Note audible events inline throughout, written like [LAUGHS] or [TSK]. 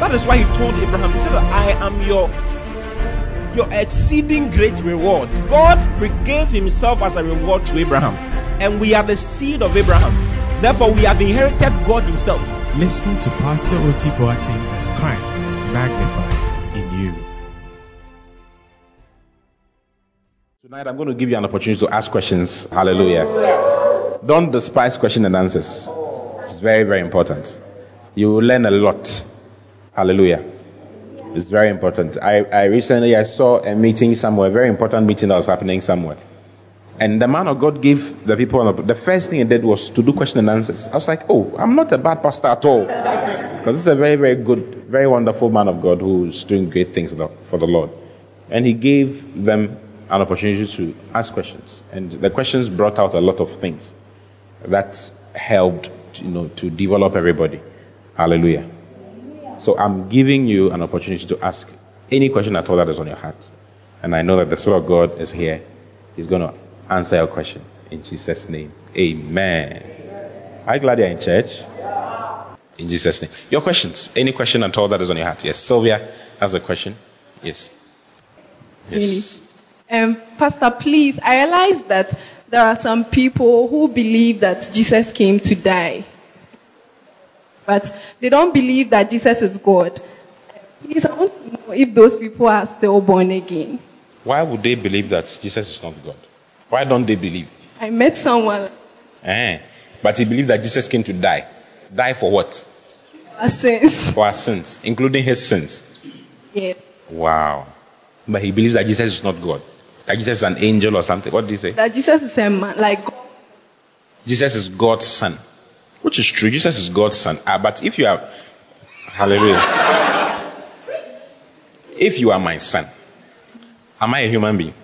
that is why He told Abraham, He said, I am your your exceeding great reward. God gave Himself as a reward to Abraham, and we are the seed of Abraham. Therefore, we have inherited God Himself. Listen to Pastor Oti Boateng as Christ is magnified in you. Tonight, I'm going to give you an opportunity to ask questions. Hallelujah. Don't despise question and answers. It's very, very important. You will learn a lot. Hallelujah. It's very important. I, I recently I saw a meeting somewhere, a very important meeting that was happening somewhere. And the man of God gave the people the first thing he did was to do question and answers. I was like, oh, I'm not a bad pastor at all. Because it's a very, very good, very wonderful man of God who's doing great things for the Lord. And he gave them an opportunity to ask questions. And the questions brought out a lot of things that helped you know, to develop everybody. Hallelujah. So I'm giving you an opportunity to ask any question at all that is on your heart. And I know that the Spirit of God is here. He's going to answer your question. In Jesus' name. Amen. Are you glad you're in church? In Jesus' name. Your questions. Any question at all that is on your heart? Yes. Sylvia has a question. Yes. Yes. Um, Pastor, please, I realize that there are some people who believe that Jesus came to die. But they don't believe that Jesus is God. Please, I want to know if those people are still born again. Why would they believe that Jesus is not God? Why don't they believe? I met someone. Eh, but he believed that Jesus came to die. Die for what? Our sins. For our sins, including his sins. Yeah. Wow. But he believes that Jesus is not God. That Jesus is an angel or something. What did he say? That Jesus is a man, like God. Jesus is God's son. Which is true. Jesus is God's son. Ah, but if you are, hallelujah. if you are my son, am I a human being?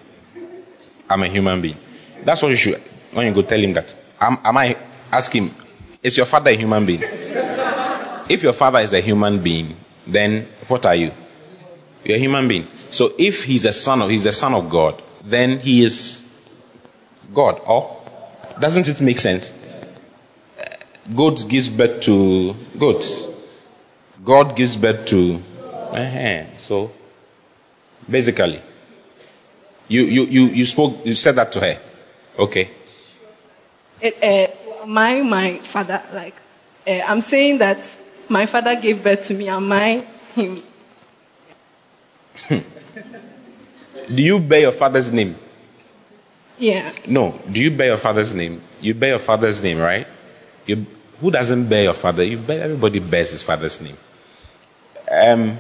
I'm a human being. That's what you should, when you go tell him that. Am, am I, ask him, is your father a human being? if your father is a human being, then what are you? You're a human being. So if he's a son of, he's a son of God, then he is God. Or doesn't it make sense? Goat gives birth to goats. God gives birth to. Uh-huh. So, basically, you, you, you, you spoke, you said that to her. Okay. It, uh, my, my father, like, uh, I'm saying that my father gave birth to me and my, him. [LAUGHS] Do you bear your father's name? Yeah. No. Do you bear your father's name? You bear your father's name, right? You, who doesn't bear your father? You bear, everybody bears his father's name. Um,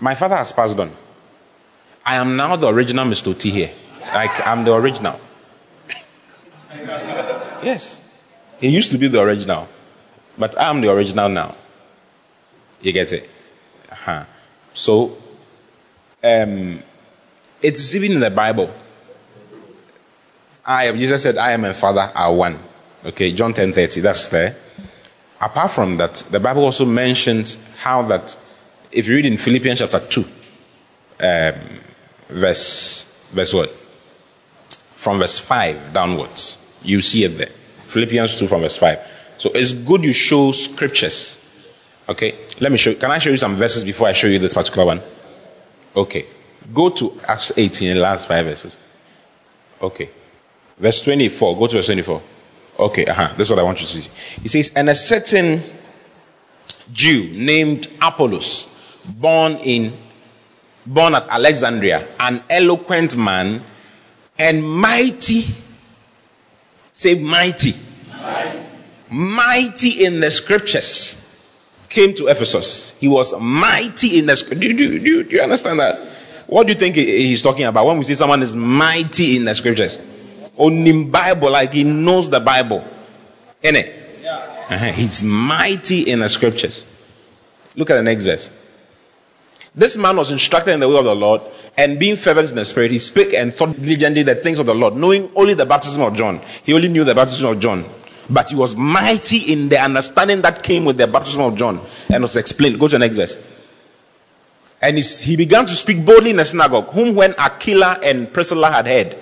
my father has passed on. I am now the original Mr. T here. Like, I'm the original. yes. He used to be the original. But I'm the original now. You get it? Uh-huh. So, um, it's even in the Bible. I am, Jesus said, I am and Father are one. Okay, John 10 30, that's there. Apart from that, the Bible also mentions how that, if you read in Philippians chapter 2, um, verse, verse what? From verse 5 downwards, you see it there. Philippians 2 from verse 5. So it's good you show scriptures. Okay, let me show. Can I show you some verses before I show you this particular one? Okay, go to Acts 18, the last five verses. Okay. Verse 24. Go to verse 24. Okay, uh-huh. That's what I want you to see. He says, And a certain Jew named Apollos, born in born at Alexandria, an eloquent man and mighty. Say mighty. Mighty, mighty in the scriptures. Came to Ephesus. He was mighty in the scriptures. Do, do, do, do you understand that? What do you think he's talking about when we say someone is mighty in the scriptures? Onim Bible, like he knows the Bible. Innit? Yeah. Uh-huh. He's mighty in the scriptures. Look at the next verse. This man was instructed in the way of the Lord, and being fervent in the spirit, he spake and thought diligently the things of the Lord, knowing only the baptism of John. He only knew the baptism of John. But he was mighty in the understanding that came with the baptism of John and was explained. Go to the next verse. And he began to speak boldly in the synagogue, whom when Aquila and Priscilla had heard,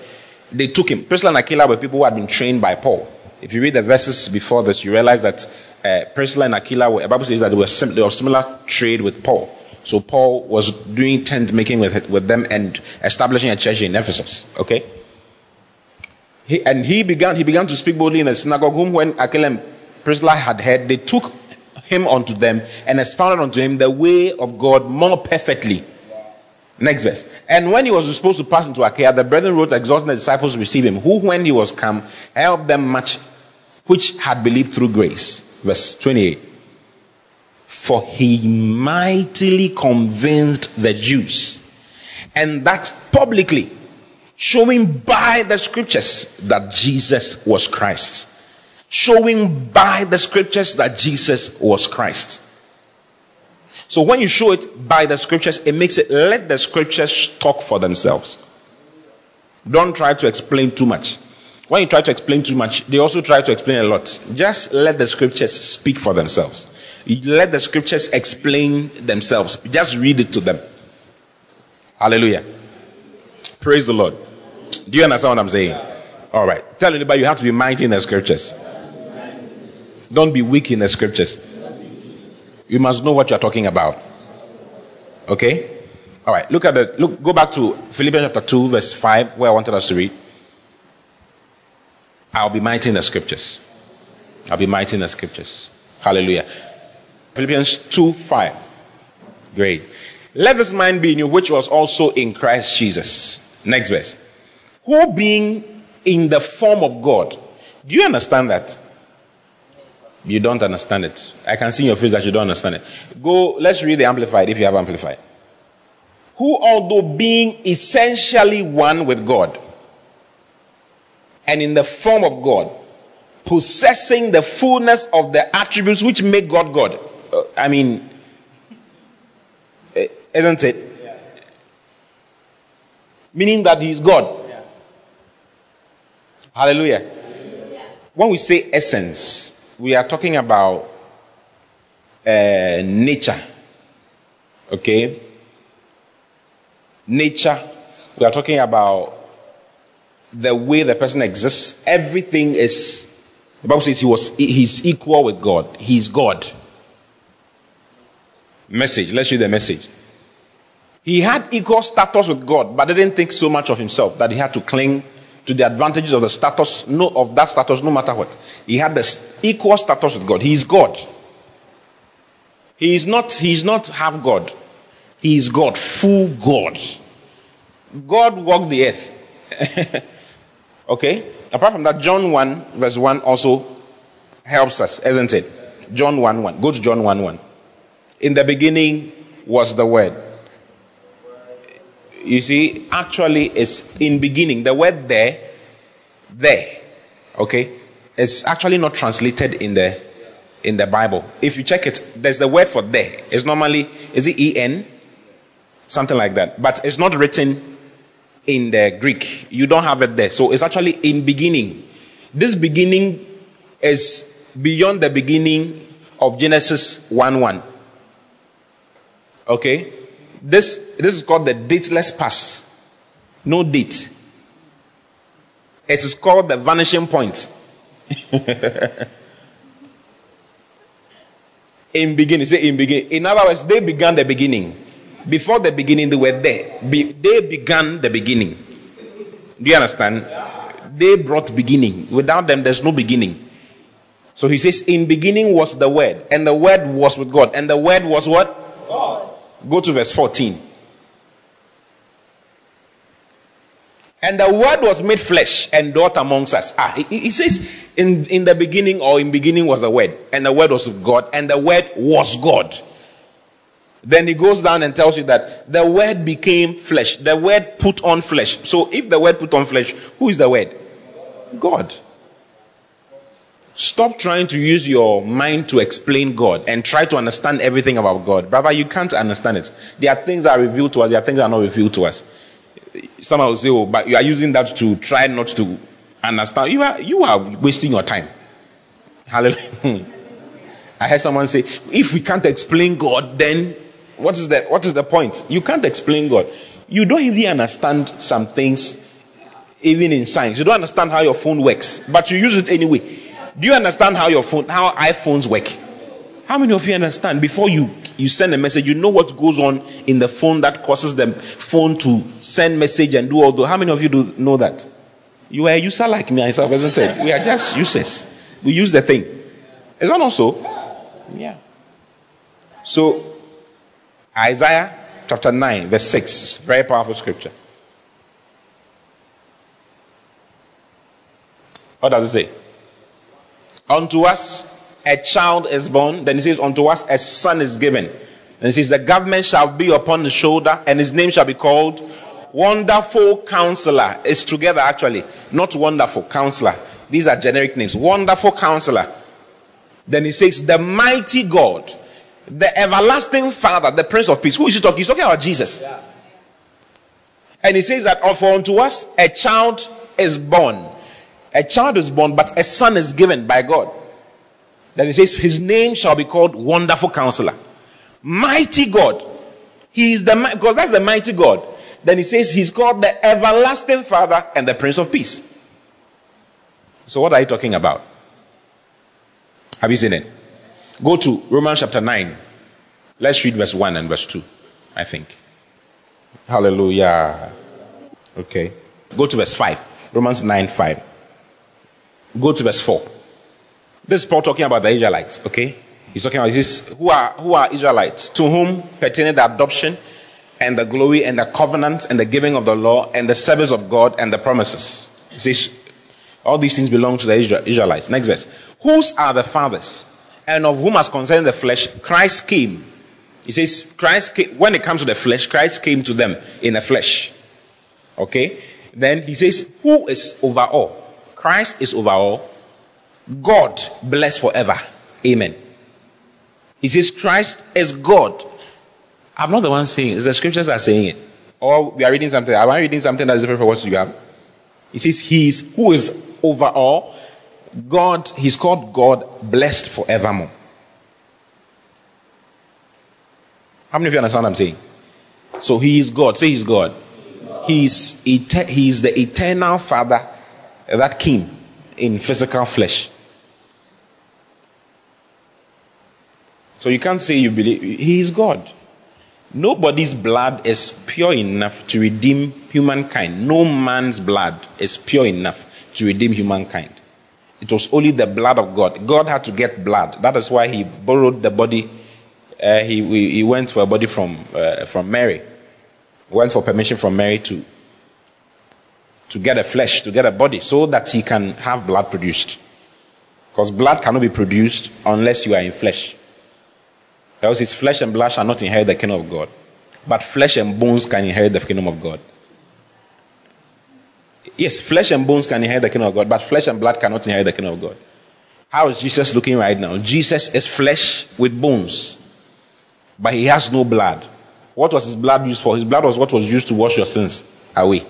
they took him. Priscilla and Aquila were people who had been trained by Paul. If you read the verses before this, you realize that uh, Priscilla and Aquila, were, the Bible says that they were, sim- they were similar trade with Paul. So Paul was doing tent making with, with them and establishing a church in Ephesus. Okay? He, and he began, he began to speak boldly in the synagogue, whom when Aquila and Priscilla had heard, they took him unto them and expounded unto him the way of God more perfectly. Next verse. And when he was supposed to pass into Achaia, the brethren wrote exhorting the disciples to receive him, who, when he was come, helped them much which had believed through grace. Verse 28. For he mightily convinced the Jews, and that publicly, showing by the scriptures that Jesus was Christ. Showing by the scriptures that Jesus was Christ. So when you show it by the scriptures, it makes it let the scriptures talk for themselves. Don't try to explain too much. When you try to explain too much, they also try to explain a lot. Just let the scriptures speak for themselves. Let the scriptures explain themselves. Just read it to them. Hallelujah. Praise the Lord. Do you understand what I'm saying? All right. Tell anybody you have to be mighty in the scriptures. Don't be weak in the scriptures. You must know what you're talking about. Okay? All right. Look at the look go back to Philippians chapter 2 verse 5 where I wanted us to read. I'll be mighty in the scriptures. I'll be mighty in the scriptures. Hallelujah. Philippians 2 5. Great. Let this mind be in you, which was also in Christ Jesus. Next verse. Who being in the form of God. Do you understand that? You don't understand it. I can see in your face that you don't understand it. Go, let's read the Amplified if you have Amplified. Who, although being essentially one with God, and in the form of God, possessing the fullness of the attributes which make God God. Uh, I mean, eh, isn't it? Yeah. Meaning that He is God. Yeah. Hallelujah. Hallelujah. When we say essence, we are talking about uh, nature. Okay? Nature. We are talking about the way the person exists. Everything is, the Bible says he was, he's equal with God. He's God. Message. Let's read the message. He had equal status with God, but didn't think so much of himself that he had to cling to the advantages of the status, no, of that status, no matter what. He had the equal status with God. He is God. He is not, he is not half God. He is God, full God. God walked the earth. [LAUGHS] okay? Apart from that, John 1, verse 1 also helps us, isn't it? John 1 1. Go to John 1 1. In the beginning was the Word you see, actually is in beginning. The word there, there, okay, is actually not translated in the in the Bible. If you check it, there's the word for there. It's normally is it E N, something like that, but it's not written in the Greek. You don't have it there, so it's actually in beginning. This beginning is beyond the beginning of Genesis one one. Okay, this, this is called the dateless past. No date. It is called the vanishing point. [LAUGHS] in beginning, say in beginning. In other words, they began the beginning. Before the beginning, they were there. Be, they began the beginning. Do you understand? They brought beginning. Without them, there's no beginning. So he says, In beginning was the word, and the word was with God, and the word was what? Go to verse 14. And the word was made flesh and dwelt amongst us. Ah, he, he, says, in, in the beginning or in beginning was the word, and the word was God, and the word was God. Then he goes down and tells you that the word became flesh. The word put on flesh. So if the word put on flesh, who is the word? God. Stop trying to use your mind to explain God and try to understand everything about God. Brother, you can't understand it. There are things that are revealed to us, there are things that are not revealed to us. Someone will say, Oh, but you are using that to try not to understand. You are, you are wasting your time. Hallelujah. [LAUGHS] I heard someone say, if we can't explain God, then what is the, what is the point? You can't explain God. You don't even understand some things, even in science. You don't understand how your phone works, but you use it anyway. Do you understand how your phone, how iPhones work? How many of you understand before you, you send a message, you know what goes on in the phone that causes the phone to send message and do all that? How many of you do know that? You are a user like me myself, isn't it? We are just users. We use the thing. Is that not so? Yeah. So, Isaiah chapter 9, verse 6, It's very powerful scripture. What does it say? Unto us a child is born, then he says, Unto us a son is given. And he says, The government shall be upon the shoulder, and his name shall be called Wonderful Counselor. It's together actually, not Wonderful Counselor. These are generic names. Wonderful Counselor. Then he says, The mighty God, the everlasting Father, the Prince of Peace. Who is he talking? He's talking about Jesus. Yeah. And he says that for unto us a child is born. A child is born, but a son is given by God. Then he says, His name shall be called Wonderful Counselor. Mighty God. He is the because that's the mighty God. Then he says he's called the everlasting Father and the Prince of Peace. So what are you talking about? Have you seen it? Go to Romans chapter 9. Let's read verse 1 and verse 2, I think. Hallelujah. Okay. Go to verse 5. Romans 9 5. Go to verse 4. This is Paul talking about the Israelites, okay? He's talking about this who are who are Israelites, to whom pertaining the adoption and the glory and the covenant and the giving of the law and the service of God and the promises. He says, all these things belong to the Israelites. Next verse. Whose are the fathers? And of whom has concerned the flesh, Christ came. He says, Christ came, when it comes to the flesh, Christ came to them in the flesh. Okay? Then he says, Who is over all? Christ is over all. God bless forever. Amen. He says, Christ is God. I'm not the one saying it, the scriptures are saying it. Or we are reading something. Am I reading something that is different from what you have? He says, He is who is over all. God, He's called God blessed forevermore. How many of you understand what I'm saying? So He is God. Say He's God. He's, he's the eternal Father that came in physical flesh. So you can't say you believe. He is God. Nobody's blood is pure enough to redeem humankind. No man's blood is pure enough to redeem humankind. It was only the blood of God. God had to get blood. That is why he borrowed the body. Uh, he, he went for a body from, uh, from Mary. Went for permission from Mary to, to get a flesh, to get a body, so that he can have blood produced. Because blood cannot be produced unless you are in flesh. Else it's flesh and blood shall not inherit the kingdom of God. But flesh and bones can inherit the kingdom of God. Yes, flesh and bones can inherit the kingdom of God, but flesh and blood cannot inherit the kingdom of God. How is Jesus looking right now? Jesus is flesh with bones, but he has no blood. What was his blood used for? His blood was what was used to wash your sins away.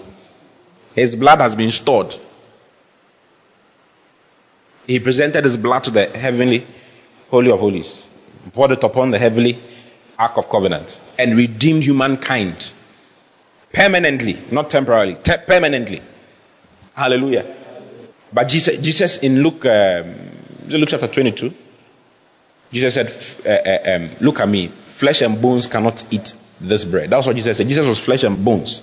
His blood has been stored. He presented his blood to the heavenly Holy of Holies, poured it upon the heavenly Ark of Covenant, and redeemed humankind permanently, not temporarily, te- permanently. Hallelujah. But Jesus, Jesus in Luke, um, Luke chapter 22, Jesus said, uh, uh, um, Look at me, flesh and bones cannot eat this bread. That's what Jesus said. Jesus was flesh and bones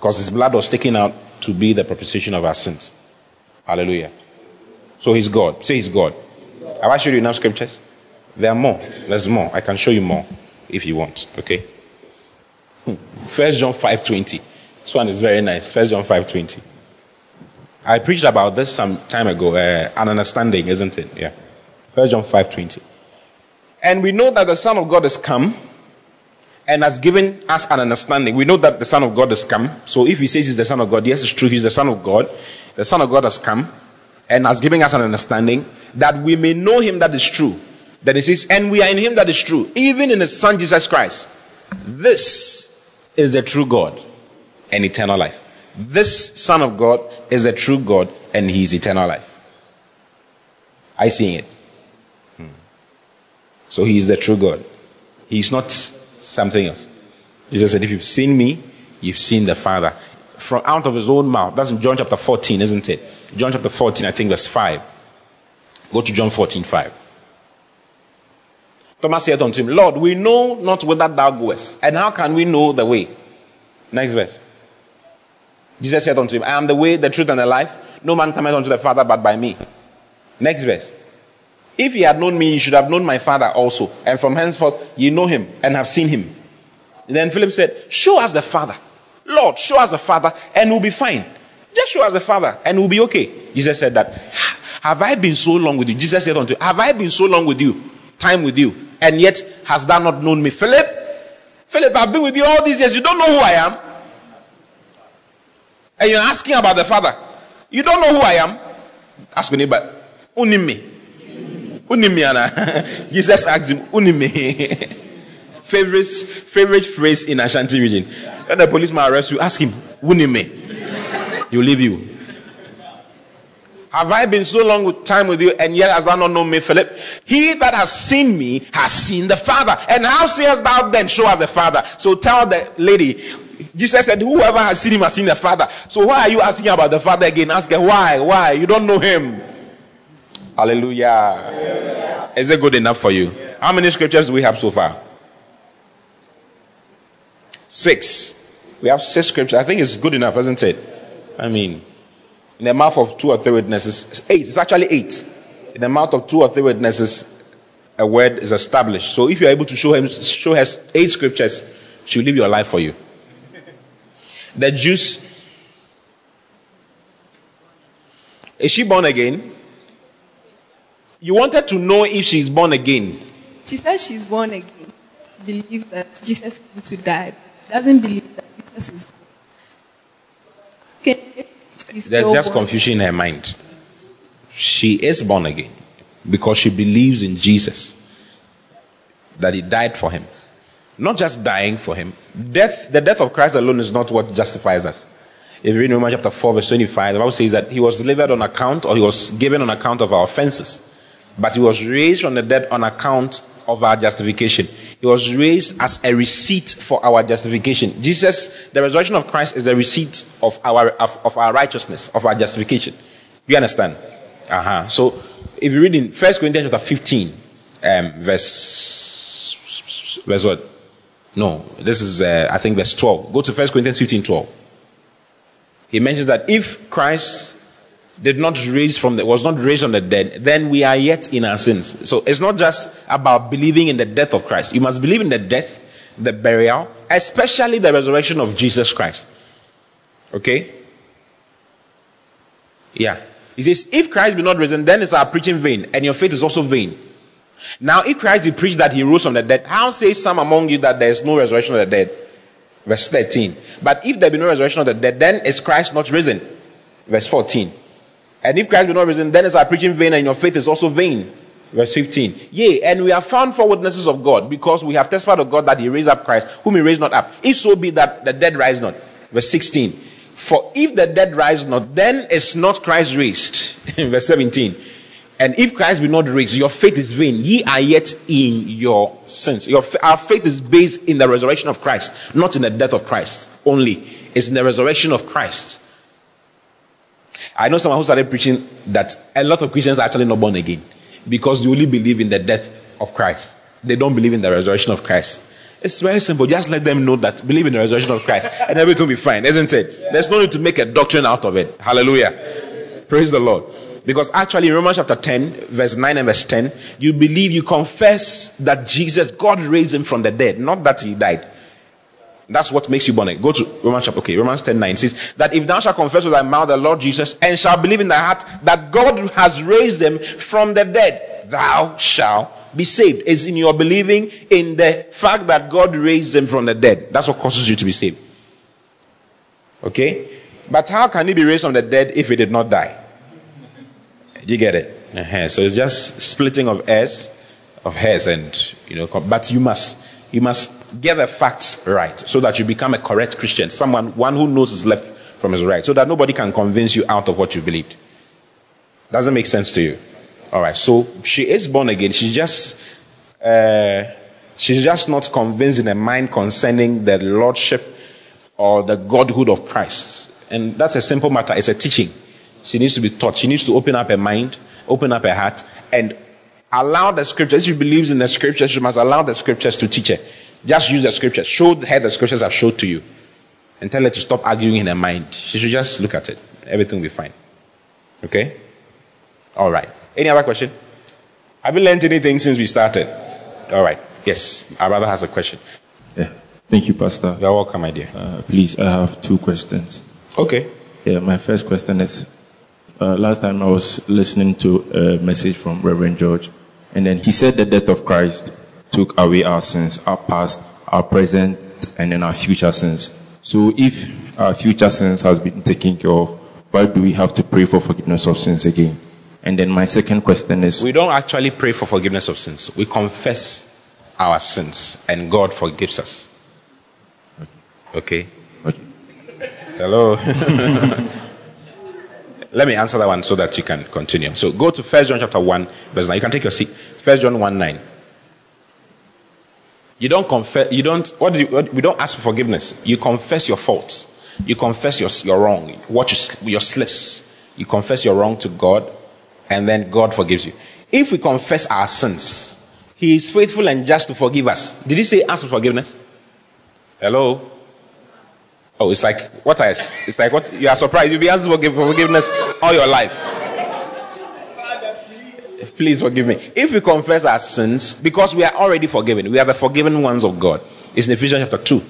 because his blood was taken out to be the propitiation of our sins. Hallelujah. So he's God. Say he's God. Have I showed you enough scriptures? There are more. There's more. I can show you more if you want. Okay. Hmm. First John 5:20. This one is very nice. First John 5:20. I preached about this some time ago, uh, an understanding, isn't it? Yeah. First John 5:20. And we know that the Son of God has come and has given us an understanding. We know that the Son of God has come. So if he says he's the Son of God, yes, it's true, he's the Son of God. The Son of God has come and has given us an understanding that we may know him that is true. That he says, and we are in him that is true, even in his son Jesus Christ. This is the true God and eternal life. This Son of God is the true God and he is eternal life. I see it. Hmm. So he is the true God. He's not something else. Jesus said, If you've seen me, you've seen the Father. From out of his own mouth. That's in John chapter 14, isn't it? John chapter 14, I think verse 5. Go to John 14, 5. Thomas said unto him, Lord, we know not whither thou goest, and how can we know the way? Next verse. Jesus said unto him, I am the way, the truth, and the life. No man cometh unto the Father but by me. Next verse. If ye had known me, ye should have known my Father also. And from henceforth ye know him and have seen him. Then Philip said, Show us the Father. Lord, show us the Father, and we'll be fine. Just show us the Father, and we'll be okay. Jesus said that. Have I been so long with you? Jesus said unto him, Have I been so long with you? Time with you. And yet hast thou not known me? Philip, Philip, I've been with you all these years. You don't know who I am. And you're asking about the Father. You don't know who I am. Ask your neighbor, Unimi. [LAUGHS] Jesus asked him, Unimi. [LAUGHS] favorite, favorite phrase in Ashanti region. When the policeman arrests you, ask him, Unimi. He'll leave you. Have I been so long with time with you, and yet has thou not known me, Philip? He that has seen me has seen the Father. And how sayest thou then, show us the Father? So tell the lady, Jesus said, Whoever has seen him has seen the Father. So why are you asking about the Father again? Ask her, why? Why? You don't know him. Hallelujah. Is it good enough for you? How many scriptures do we have so far? Six. We have six scriptures. I think it's good enough, isn't it? I mean, in the mouth of two or three witnesses, eight. It's actually eight. In the mouth of two or three witnesses, a word is established. So if you're able to show him, show her eight scriptures, she'll live your life for you. The Jews. Is she born again? You wanted to know if she's born again. She says she's born again. She believes that Jesus came to die. She doesn't believe that Jesus is okay. There's just confusion in her mind. She is born again because she believes in Jesus, that he died for him. Not just dying for him. Death, the death of Christ alone is not what justifies us. If you read Romans chapter 4, verse 25, the Bible says that he was delivered on account, or he was given on account of our offenses. But he was raised from the dead on account of our justification. He was raised as a receipt for our justification. Jesus, the resurrection of Christ is a receipt of our, of, of our righteousness, of our justification. You understand? Uh-huh. So if you read in 1 Corinthians chapter 15, um, verse, verse what? No, this is, uh, I think, verse 12. Go to 1 Corinthians 15 12. He mentions that if Christ did not raise from the, was not raised from the dead, then we are yet in our sins. So it's not just about believing in the death of Christ. You must believe in the death, the burial, especially the resurrection of Jesus Christ. Okay? Yeah. He says, if Christ be not risen, then is our preaching vain, and your faith is also vain. Now, if Christ be preached that he rose from the dead, how say some among you that there is no resurrection of the dead? Verse 13. But if there be no resurrection of the dead, then is Christ not risen? Verse 14. And if Christ be not risen, then is our preaching vain, and your faith is also vain. Verse 15. Yea, and we are found for witnesses of God, because we have testified of God that he raised up Christ, whom he raised not up. If so be that the dead rise not. Verse 16. For if the dead rise not, then is not Christ raised. [LAUGHS] Verse 17. And if Christ be not raised, your faith is vain. Ye are yet in your sins. Your, our faith is based in the resurrection of Christ, not in the death of Christ only. It's in the resurrection of Christ. I know someone who started preaching that a lot of Christians are actually not born again because they only believe in the death of Christ. They don't believe in the resurrection of Christ. It's very simple. Just let them know that believe in the resurrection of Christ and everything will be fine, isn't it? There's no need to make a doctrine out of it. Hallelujah. Praise the Lord. Because actually, in Romans chapter 10, verse 9 and verse 10, you believe, you confess that Jesus, God raised him from the dead, not that he died. That's what makes you born again. Go to Romans chapter, okay, Romans 10 9 says that if thou shalt confess with thy mouth the Lord Jesus and shalt believe in thy heart that God has raised him from the dead, thou shalt be saved. Is in your believing in the fact that God raised him from the dead. That's what causes you to be saved. Okay? But how can he be raised from the dead if he did not die? You get it? Uh-huh. So it's just splitting of hairs, of hairs, and you know. But you must, you must get the facts right, so that you become a correct Christian, someone one who knows his left from his right, so that nobody can convince you out of what you believed. Doesn't make sense to you. All right. So she is born again. She just, uh, she's just not convinced in her mind concerning the lordship or the godhood of Christ. And that's a simple matter. It's a teaching. She needs to be taught. She needs to open up her mind, open up her heart, and allow the scriptures. If she believes in the scriptures, she must allow the scriptures to teach her. Just use the scriptures. Show her the scriptures I've showed to you. And tell her to stop arguing in her mind. She should just look at it. Everything will be fine. Okay? All right. Any other question? Have you learned anything since we started? All right. Yes. Our brother has a question. Yeah. Thank you, Pastor. You're welcome, my dear. Uh, please, I have two questions. Okay. Yeah, my first question is uh, last time I was listening to a message from Reverend George, and then he said the death of Christ took away our sins, our past, our present, and then our future sins. So if our future sins has been taken care of, why do we have to pray for forgiveness of sins again? And then my second question is We don't actually pray for forgiveness of sins. We confess our sins, and God forgives us. Okay. okay. Hello. [LAUGHS] Let me answer that one so that you can continue. So go to First John chapter 1, verse 9. You can take your seat. First John 1 9. You don't confess, you don't, what, do you, what we don't ask for forgiveness. You confess your faults. You confess your, your wrong, what you, your slips. You confess your wrong to God, and then God forgives you. If we confess our sins, He is faithful and just to forgive us. Did He say ask for forgiveness? Hello? Oh, it's like what? It's like what you are surprised. You'll be asking for forgiveness all your life. Please forgive me. If we confess our sins, because we are already forgiven, we are the forgiven ones of God. It's in Ephesians chapter 2. Uh,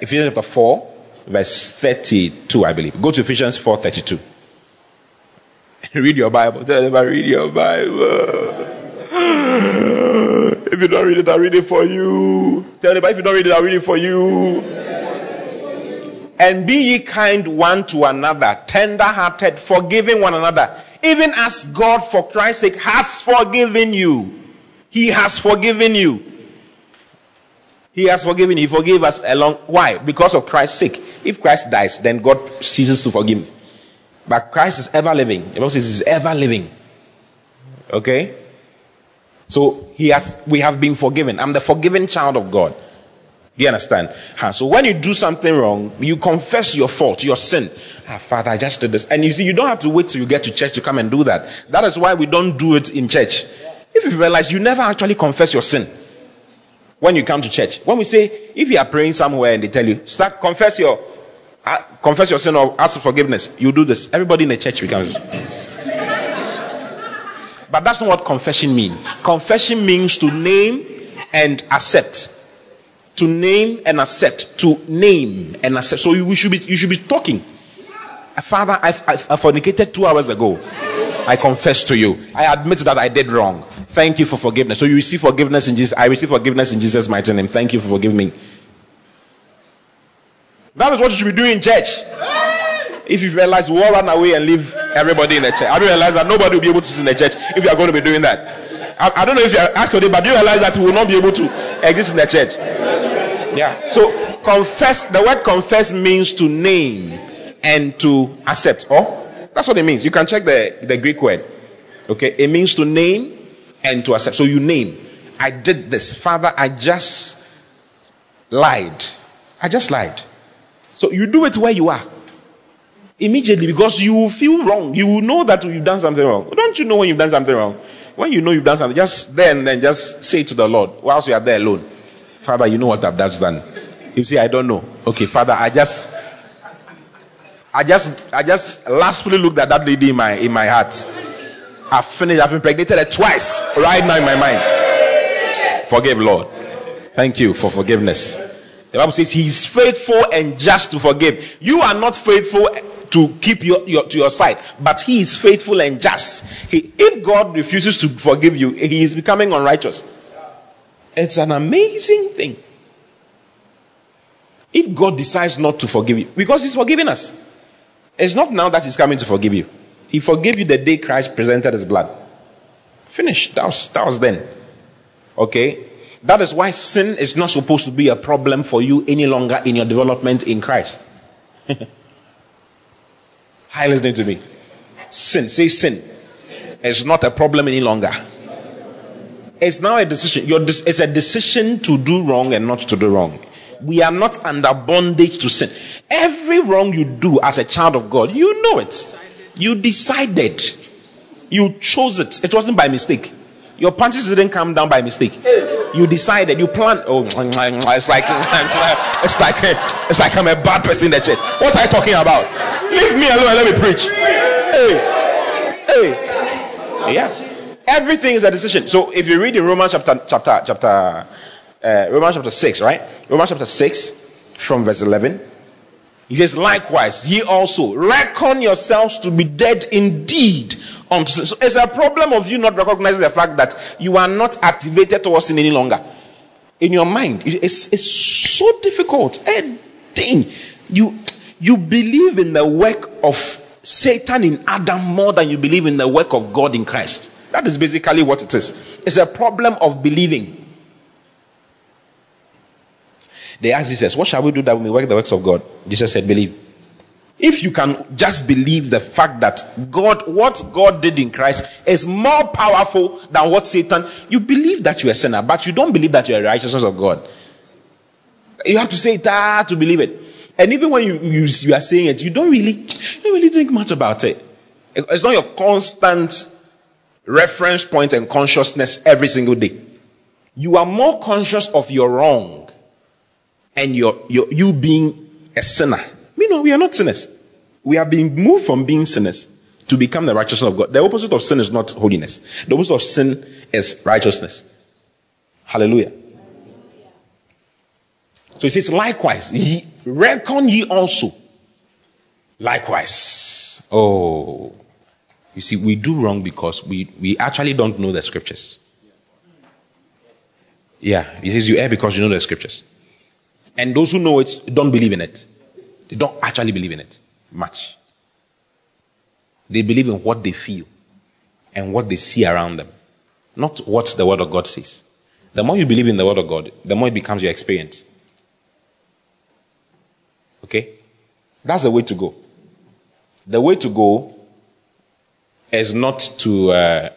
Ephesians chapter 4, verse 32, I believe. Go to Ephesians 4 32. [LAUGHS] read your Bible. Tell I read your Bible. [SIGHS] If you don't read it, I'll read it for you. Tell them, if you don't read it, I'll read it for you. And be ye kind one to another, tender hearted, forgiving one another, even as God, for Christ's sake, has forgiven you. He has forgiven you. He has forgiven. He forgave us along. Why? Because of Christ's sake. If Christ dies, then God ceases to forgive. But Christ is ever living. The Bible says he's ever living. Okay? So he has we have been forgiven. I'm the forgiven child of God. Do you understand? So when you do something wrong, you confess your fault, your sin. Ah, Father, I just did this. And you see, you don't have to wait till you get to church to come and do that. That is why we don't do it in church. If you realize you never actually confess your sin when you come to church. When we say, if you are praying somewhere and they tell you, start confess your uh, confess your sin or ask for forgiveness, you do this. Everybody in the church becomes. but that's not what confession means. Confession means to name and accept to name and accept to name and accept. So you, should be you should be talking. Father I, I, I fornicated two hours ago. I confess to you. I admit that i did wrong. Thank you for forgiveness. So you receive forgiveness in jesus i receive forgiveness in jesus mighty name. Thank you for forgiving me. That is what you should be doing in church. If you realize we all run away and leave everybody in the church. I do realize that nobody will be able to sit in the church if you are going to be doing that? I, I don't know if you are asking, but do you realize that we will not be able to exist in the church? Yeah. So confess, the word confess means to name and to accept. Oh, that's what it means. You can check the, the Greek word. Okay. It means to name and to accept. So you name. I did this. Father, I just lied. I just lied. So you do it where you are. Immediately because you feel wrong. You will know that you've done something wrong. Don't you know when you've done something wrong? When you know you've done something, just then, then just say to the Lord, whilst you are there alone, Father, you know what I've just done. You say, I don't know. Okay, Father, I just, I just, I just lastly looked at that lady in my in my heart. I've finished. I've impregnated her twice right now in my mind. Forgive, Lord. Thank you for forgiveness. The Bible says He's faithful and just to forgive. You are not faithful to keep your, your to your side, but He is faithful and just. He, if God refuses to forgive you, He is becoming unrighteous. It's an amazing thing. If God decides not to forgive you, because He's forgiving us, it's not now that He's coming to forgive you. He forgave you the day Christ presented his blood. Finished. That was, that was then. Okay? That is why sin is not supposed to be a problem for you any longer in your development in Christ. [LAUGHS] Hi, listening to me. Sin, say sin. It's not a problem any longer. It's now a decision. Your, it's a decision to do wrong and not to do wrong. We are not under bondage to sin. Every wrong you do as a child of God, you know it. You decided. You chose it. It wasn't by mistake. Your panties didn't come down by mistake. You decided. You planned. Oh, [LAUGHS] it's like it's like it's like I'm a bad person in the church. What are you talking about? Leave me alone let me preach. Hey, hey, yeah. Everything is a decision. So if you read in Romans chapter chapter chapter uh, Romans chapter six, right? Romans chapter six, from verse eleven, he says, "Likewise, ye also reckon yourselves to be dead indeed unto sin." So it's a problem of you not recognizing the fact that you are not activated towards sin any longer. In your mind, it's, it's so difficult. A thing you you believe in the work of Satan in Adam more than you believe in the work of God in Christ. That is basically what it is. It's a problem of believing. They asked Jesus, What shall we do that we may work the works of God? Jesus said, Believe. If you can just believe the fact that God, what God did in Christ is more powerful than what Satan, you believe that you're a sinner, but you don't believe that you're a righteousness of God. You have to say it ah, to believe it. And even when you, you, you are saying it, you don't really, you don't really think much about it. It's not your constant reference point and consciousness every single day. You are more conscious of your wrong and your, your you being a sinner. We know we are not sinners. We are being moved from being sinners to become the righteousness of God. The opposite of sin is not holiness. The opposite of sin is righteousness. Hallelujah. So he says, likewise, ye, reckon ye also. Likewise. Oh. You see, we do wrong because we, we actually don't know the scriptures. Yeah, he says you err because you know the scriptures. And those who know it don't believe in it. They don't actually believe in it much. They believe in what they feel and what they see around them, not what the Word of God says. The more you believe in the Word of God, the more it becomes your experience. Okay? That's the way to go. The way to go is not to uh,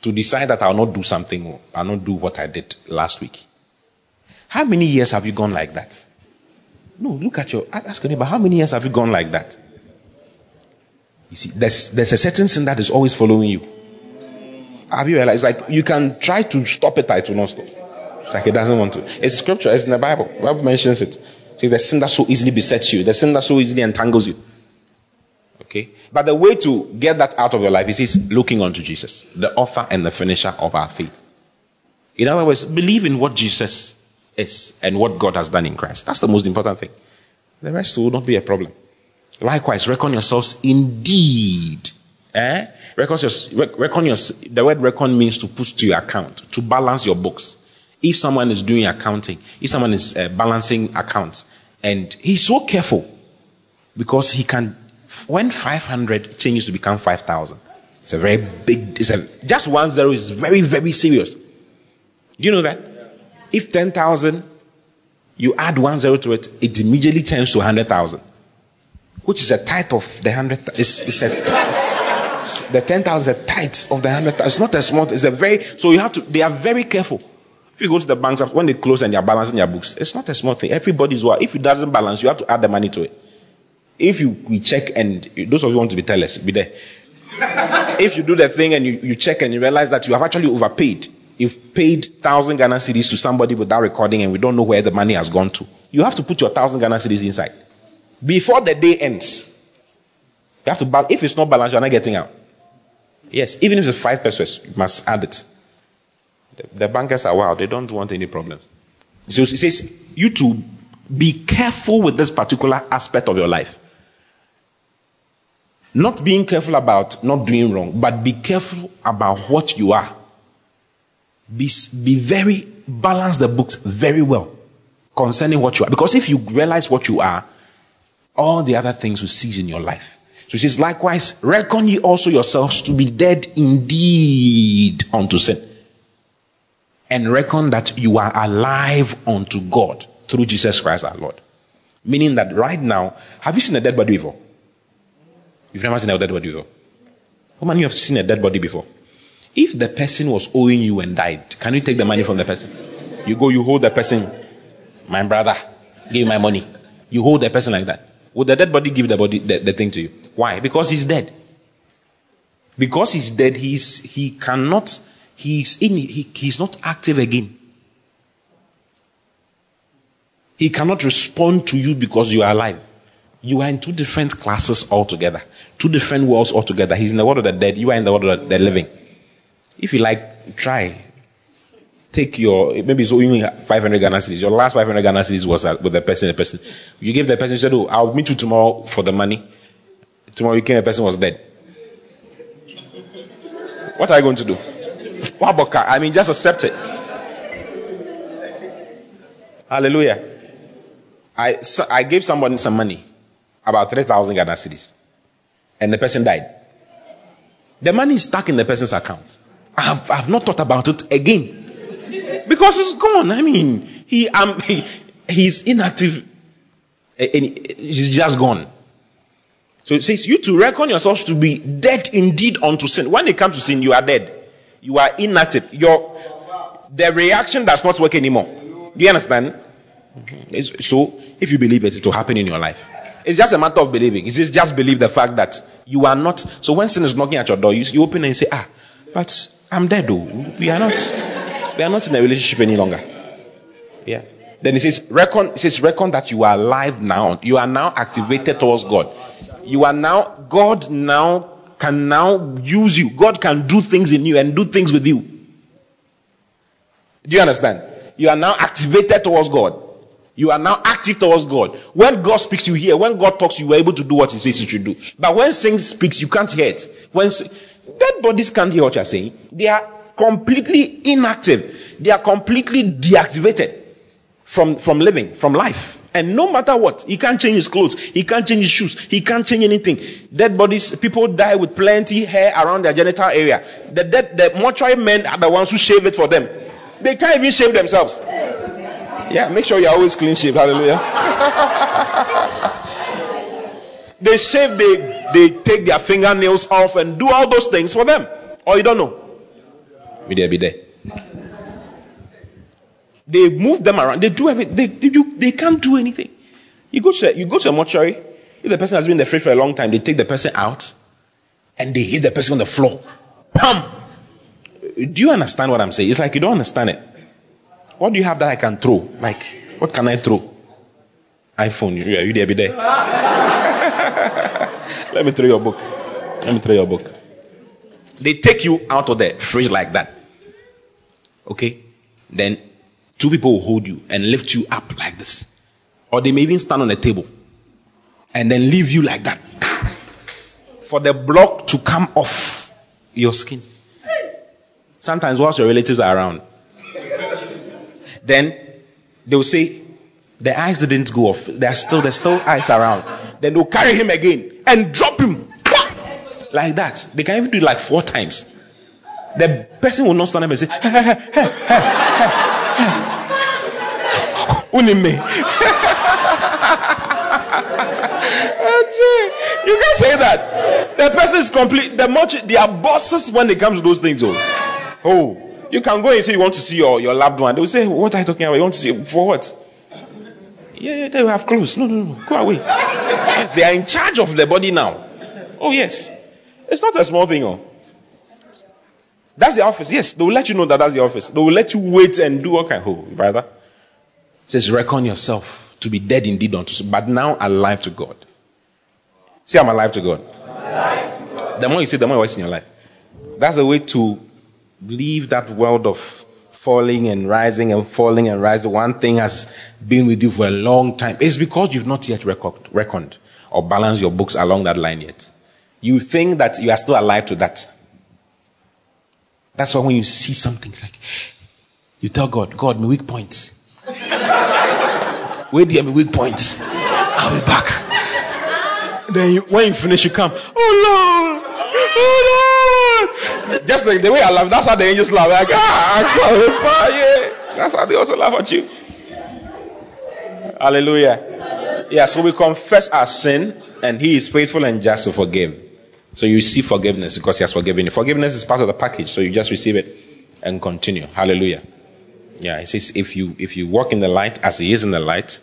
to decide that I'll not do something, I'll not do what I did last week. How many years have you gone like that? No, look at your ask your neighbor, how many years have you gone like that? You see, there's there's a certain sin that is always following you. Have you realized? Like you can try to stop it, it will not stop. It's like it doesn't want to. It's scripture, it's in the Bible. The Bible mentions it. Says the sin that so easily besets you, the sin that so easily entangles you. Okay? But the way to get that out of your life is, is looking unto Jesus, the author and the finisher of our faith. In other words, believe in what Jesus is and what God has done in Christ. That's the most important thing. The rest will not be a problem. Likewise, reckon yourselves indeed. Eh? Reckon, your, reckon your, the word reckon means to put to your account, to balance your books. If someone is doing accounting, if someone is uh, balancing accounts, and he's so careful because he can when 500 changes to become 5,000, it's a very big, it's a, just one zero is very, very serious. Do you know that? If 10,000, you add one zero to it, it immediately turns to 100,000, which is a tithe of the 100, it's, it's a, it's, the 10,000 is a tithe of the 100,000. It's not a small, it's a very, so you have to, they are very careful. If you go to the banks, when they close and they're balancing their books, it's not a small thing. Everybody's, well. if it doesn't balance, you have to add the money to it. If you we check and those of you want to be tellers, be there. if you do the thing and you, you check and you realize that you have actually overpaid, you've paid thousand Ghana cedis to somebody without recording and we don't know where the money has gone to. You have to put your thousand Ghana cedis inside before the day ends. You have to if it's not balanced, you're not getting out. Yes, even if it's five pesewas, you must add it. The, the bankers are wild; they don't want any problems. So it says, "You to be careful with this particular aspect of your life." Not being careful about not doing wrong, but be careful about what you are. Be, be very, balance the books very well concerning what you are. Because if you realize what you are, all the other things will cease in your life. So he says, likewise, reckon ye also yourselves to be dead indeed unto sin. And reckon that you are alive unto God through Jesus Christ our Lord. Meaning that right now, have you seen a dead body before? You've never seen a dead body before. How many you have seen a dead body before? If the person was owing you and died, can you take the money from the person? You go, you hold the person, my brother, give my money. You hold the person like that. Would the dead body give the body the, the thing to you? Why? Because he's dead. Because he's dead, he's he cannot, he's in he, he's not active again. He cannot respond to you because you are alive. You are in two different classes altogether, two different worlds altogether. He's in the world of the dead, you are in the world of the living. If you like, try. Take your, maybe it's only 500 Ghana cedis. Your last 500 Ghana cedis was uh, with the person, the person. You gave the person, you said, Oh, I'll meet you tomorrow for the money. Tomorrow you came, the person was dead. What are you going to do? About I mean, just accept it. Hallelujah. I, so I gave someone some money, about 3,000 Ghana cedis, and the person died. The money is stuck in the person's account. I've, I've not thought about it again. Because it's gone. I mean, he, um, he he's inactive and he's just gone. So it says, You to reckon yourselves to be dead indeed unto sin. When it comes to sin, you are dead. You are inactive. Your the reaction does not work anymore. Do you understand? It's, so if you believe it, it will happen in your life. It's just a matter of believing. It says just believe the fact that you are not. So when sin is knocking at your door, you, you open and you say, Ah, but I'm dead though. We are not we are not in a relationship any longer. Yeah. Then it says, reckon, it says, reckon that you are alive now. You are now activated towards God. You are now, God now can now use you. God can do things in you and do things with you. Do you understand? You are now activated towards God. You are now active towards God. When God speaks, you hear. When God talks, you are able to do what He says you should do. But when sin speaks, you can't hear it. When dead bodies can't hear what you're saying, they are completely inactive. They are completely deactivated from, from living, from life. And no matter what, he can't change his clothes, he can't change his shoes, he can't change anything. Dead bodies, people die with plenty hair around their genital area. The dead, the mortuary men are the ones who shave it for them. They can't even shave themselves. Yeah, make sure you're always clean shaved. Hallelujah. they shave, they, they take their fingernails off and do all those things for them. Or you don't know. Be there, be there. They move them around. They do everything. They, they, do, they can't do anything. You go, to, you go to a mortuary. If the person has been in the fridge for a long time, they take the person out and they hit the person on the floor. Pam! Do you understand what I'm saying? It's like you don't understand it. What do you have that I can throw? Like, what can I throw? iPhone. You, are you there, be there. [LAUGHS] Let me throw your book. Let me throw your book. They take you out of the fridge like that. Okay? Then two people will hold you and lift you up like this. Or they may even stand on a table and then leave you like that. For the block to come off your skin. Sometimes whilst your relatives are around. Then they will say, the eyes didn't go off. There are still there's still eyes around. Then they'll carry him again and drop him like that. They can even do it like four times. The person will not stand up and say, Unime. [LAUGHS] you can say that. The person is complete. The much they are bosses when it comes to those things. Oh, oh, you can go and say you want to see your, your loved one. They will say, What are you talking about? You want to see for what? Yeah, yeah, they will have clothes. No, no, no. Go away. Yes, they are in charge of the body now. Oh, yes. It's not a small thing. Oh. That's the office. Yes, they will let you know that that's the office. They will let you wait and do what kind. Oh, brother. It says, reckon yourself to be dead indeed unto sin, but now alive to God. See, I'm alive to God. Alive to God. The more you say, the more you in your life. That's the way to leave that world of falling and rising and falling and rising. One thing has been with you for a long time. It's because you've not yet reckoned or balanced your books along that line yet. You think that you are still alive to that. That's why when you see something, it's like, you tell God, God, my weak point. [LAUGHS] Where do you have my weak point? I'll be back. Then you, when you finish, you come, oh Lord, oh Lord. Just like the way I laugh, that's how the angels laugh. Like, ah, I yeah. That's how they also laugh at you. Hallelujah. Yeah, so we confess our sin, and He is faithful and just to forgive. So you receive forgiveness because He has forgiven you. Forgiveness is part of the package, so you just receive it and continue. Hallelujah. Yeah, He says if you if you walk in the light as He is in the light,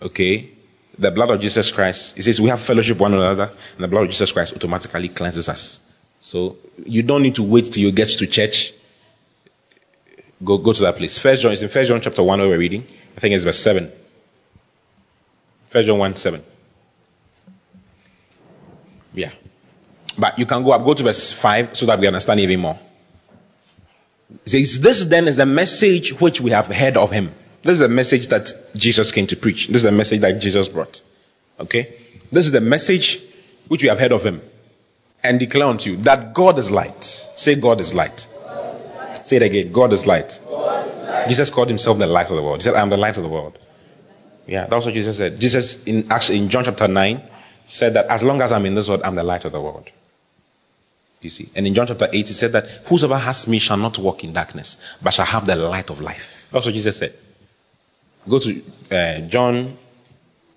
okay, the blood of Jesus Christ. He says we have fellowship one another, and the blood of Jesus Christ automatically cleanses us. So you don't need to wait till you get to church. Go go to that place. First John is in First John chapter one where we're reading. I think it's verse seven. First John 1 7. Yeah. But you can go up, go to verse 5 so that we understand even more. It says, This then is the message which we have heard of him. This is the message that Jesus came to preach. This is the message that Jesus brought. Okay? This is the message which we have heard of him and declare unto you that God is light. Say, God is light. Light. Say it again God is, God is light. Jesus called himself the light of the world. He said, I am the light of the world. Yeah, that's what Jesus said. Jesus, in actually in John chapter 9, said that as long as I'm in this world, I'm the light of the world. You see? And in John chapter 8, he said that whosoever has me shall not walk in darkness, but shall have the light of life. That's what Jesus said. Go to uh, John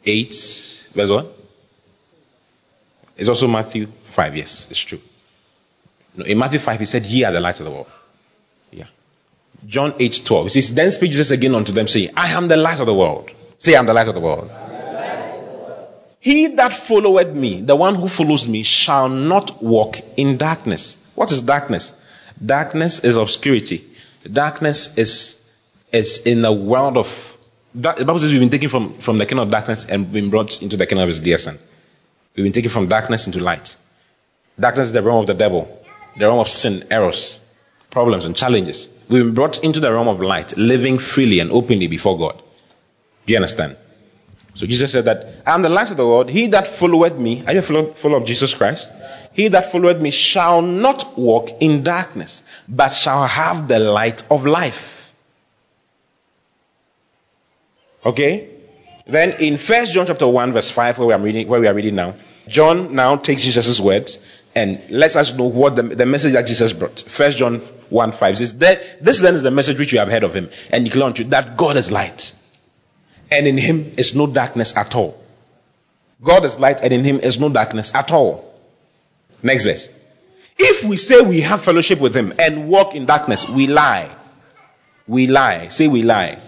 8, verse 1. It's also Matthew 5, yes, it's true. No, in Matthew 5, he said, Ye are the light of the world. Yeah. John 8, 12. He says, Then speak Jesus again unto them, saying, I am the light of the world. Say, I'm the light of the world. He that followeth me, the one who follows me, shall not walk in darkness. What is darkness? Darkness is obscurity. Darkness is, is in the world of. The Bible says we've been taken from, from the kingdom of darkness and been brought into the kingdom of his dear son. We've been taken from darkness into light. Darkness is the realm of the devil, the realm of sin, errors, problems, and challenges. We've been brought into the realm of light, living freely and openly before God. Do you understand? So Jesus said that I am the light of the world. He that followeth me, are you follow, follow of Jesus Christ? He that followeth me shall not walk in darkness, but shall have the light of life. Okay? Then in First John chapter 1, verse 5, where we are reading, where we are reading now, John now takes Jesus' words and lets us know what the, the message that Jesus brought. First John 1 5 says, that This then is the message which you have heard of him, and declare unto you that God is light and in him is no darkness at all. God is light, and in him is no darkness at all. Next verse. If we say we have fellowship with him and walk in darkness, we lie. We lie. Say we lie.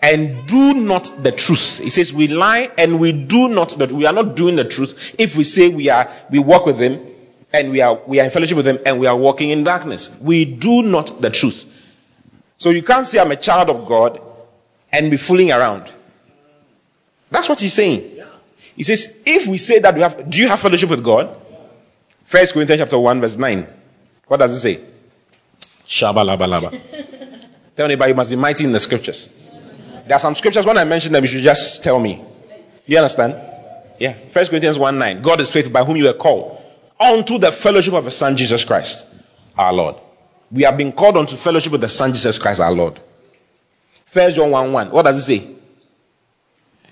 And do not the truth. He says we lie and we do not that we are not doing the truth if we say we are we walk with him and we are we are in fellowship with him and we are walking in darkness. We do not the truth. So you can't say I'm a child of God and be fooling around. That's what he's saying. He says, if we say that we have, do you have fellowship with God? First Corinthians chapter 1, verse 9. What does it say? Shabalabalaba. [LAUGHS] tell anybody you must be mighty in the scriptures. There are some scriptures, when I mention them, you should just tell me. You understand? Yeah. First Corinthians 1 9. God is faithful by whom you are called unto the fellowship of the Son Jesus Christ, our Lord. We have been called unto fellowship with the Son Jesus Christ, our Lord. First John 1 1. What does it say?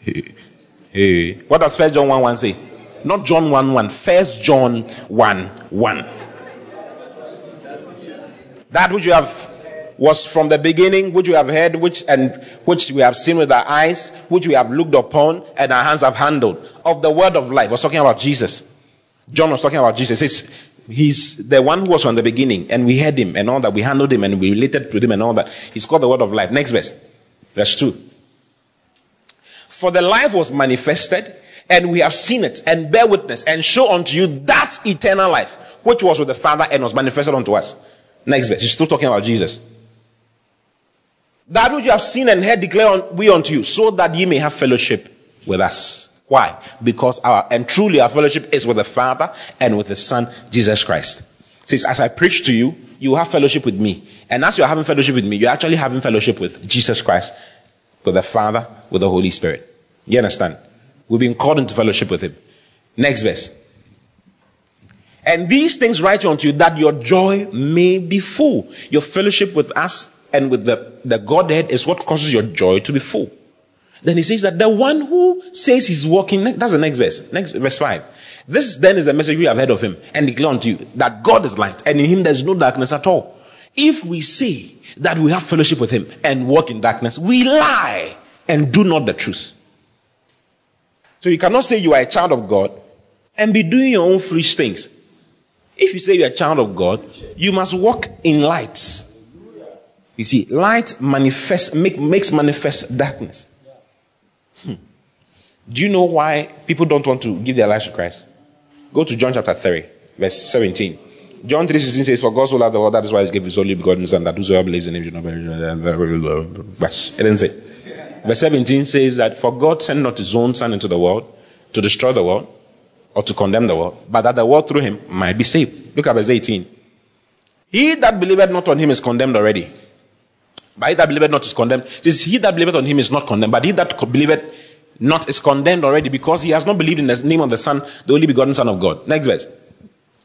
Hey, hey. What does First John 1 1 say? Not John 1 1. First John 1 1. That which you have was from the beginning, which we have heard, which and which we have seen with our eyes, which we have looked upon, and our hands have handled. Of the word of life. Was talking about Jesus. John was talking about Jesus. It's, he's the one who was from the beginning, and we heard him and all that. We handled him and we related to him and all that. He's called the word of life. Next verse. Verse 2. For the life was manifested, and we have seen it, and bear witness, and show unto you that eternal life, which was with the Father and was manifested unto us. Next verse. He's still talking about Jesus. That which you have seen and heard declare on, we unto you, so that ye may have fellowship with us. Why? Because our and truly our fellowship is with the Father and with the Son, Jesus Christ. Says, as I preach to you, you have fellowship with me. And as you're having fellowship with me, you're actually having fellowship with Jesus Christ with the Father, with the Holy Spirit. You understand? We've been called into fellowship with Him. Next verse. And these things write unto you that your joy may be full. Your fellowship with us and with the, the Godhead is what causes your joy to be full. Then he says that the one who says he's walking, that's the next verse, next verse 5. This then is the message we have heard of him and declare unto you that God is light and in him there is no darkness at all. If we say that we have fellowship with him and walk in darkness, we lie and do not the truth. So you cannot say you are a child of God and be doing your own foolish things. If you say you're a child of God, you must walk in light. You see, light manifests, make, makes manifest darkness. Hmm. Do you know why people don't want to give their lives to Christ? Go to John chapter 3, verse 17. John 3 16 says, For God so loved the world, that is why he gave his only begotten Son, that whosoever believes in him should not perish. It didn't say. Verse 17 says that, For God sent not his own Son into the world to destroy the world or to condemn the world, but that the world through him might be saved. Look at verse 18. He that believeth not on him is condemned already. But he that believeth not is condemned. It He that believeth on him is not condemned, but he that believeth not is condemned already because he has not believed in the name of the Son, the only begotten Son of God. Next verse.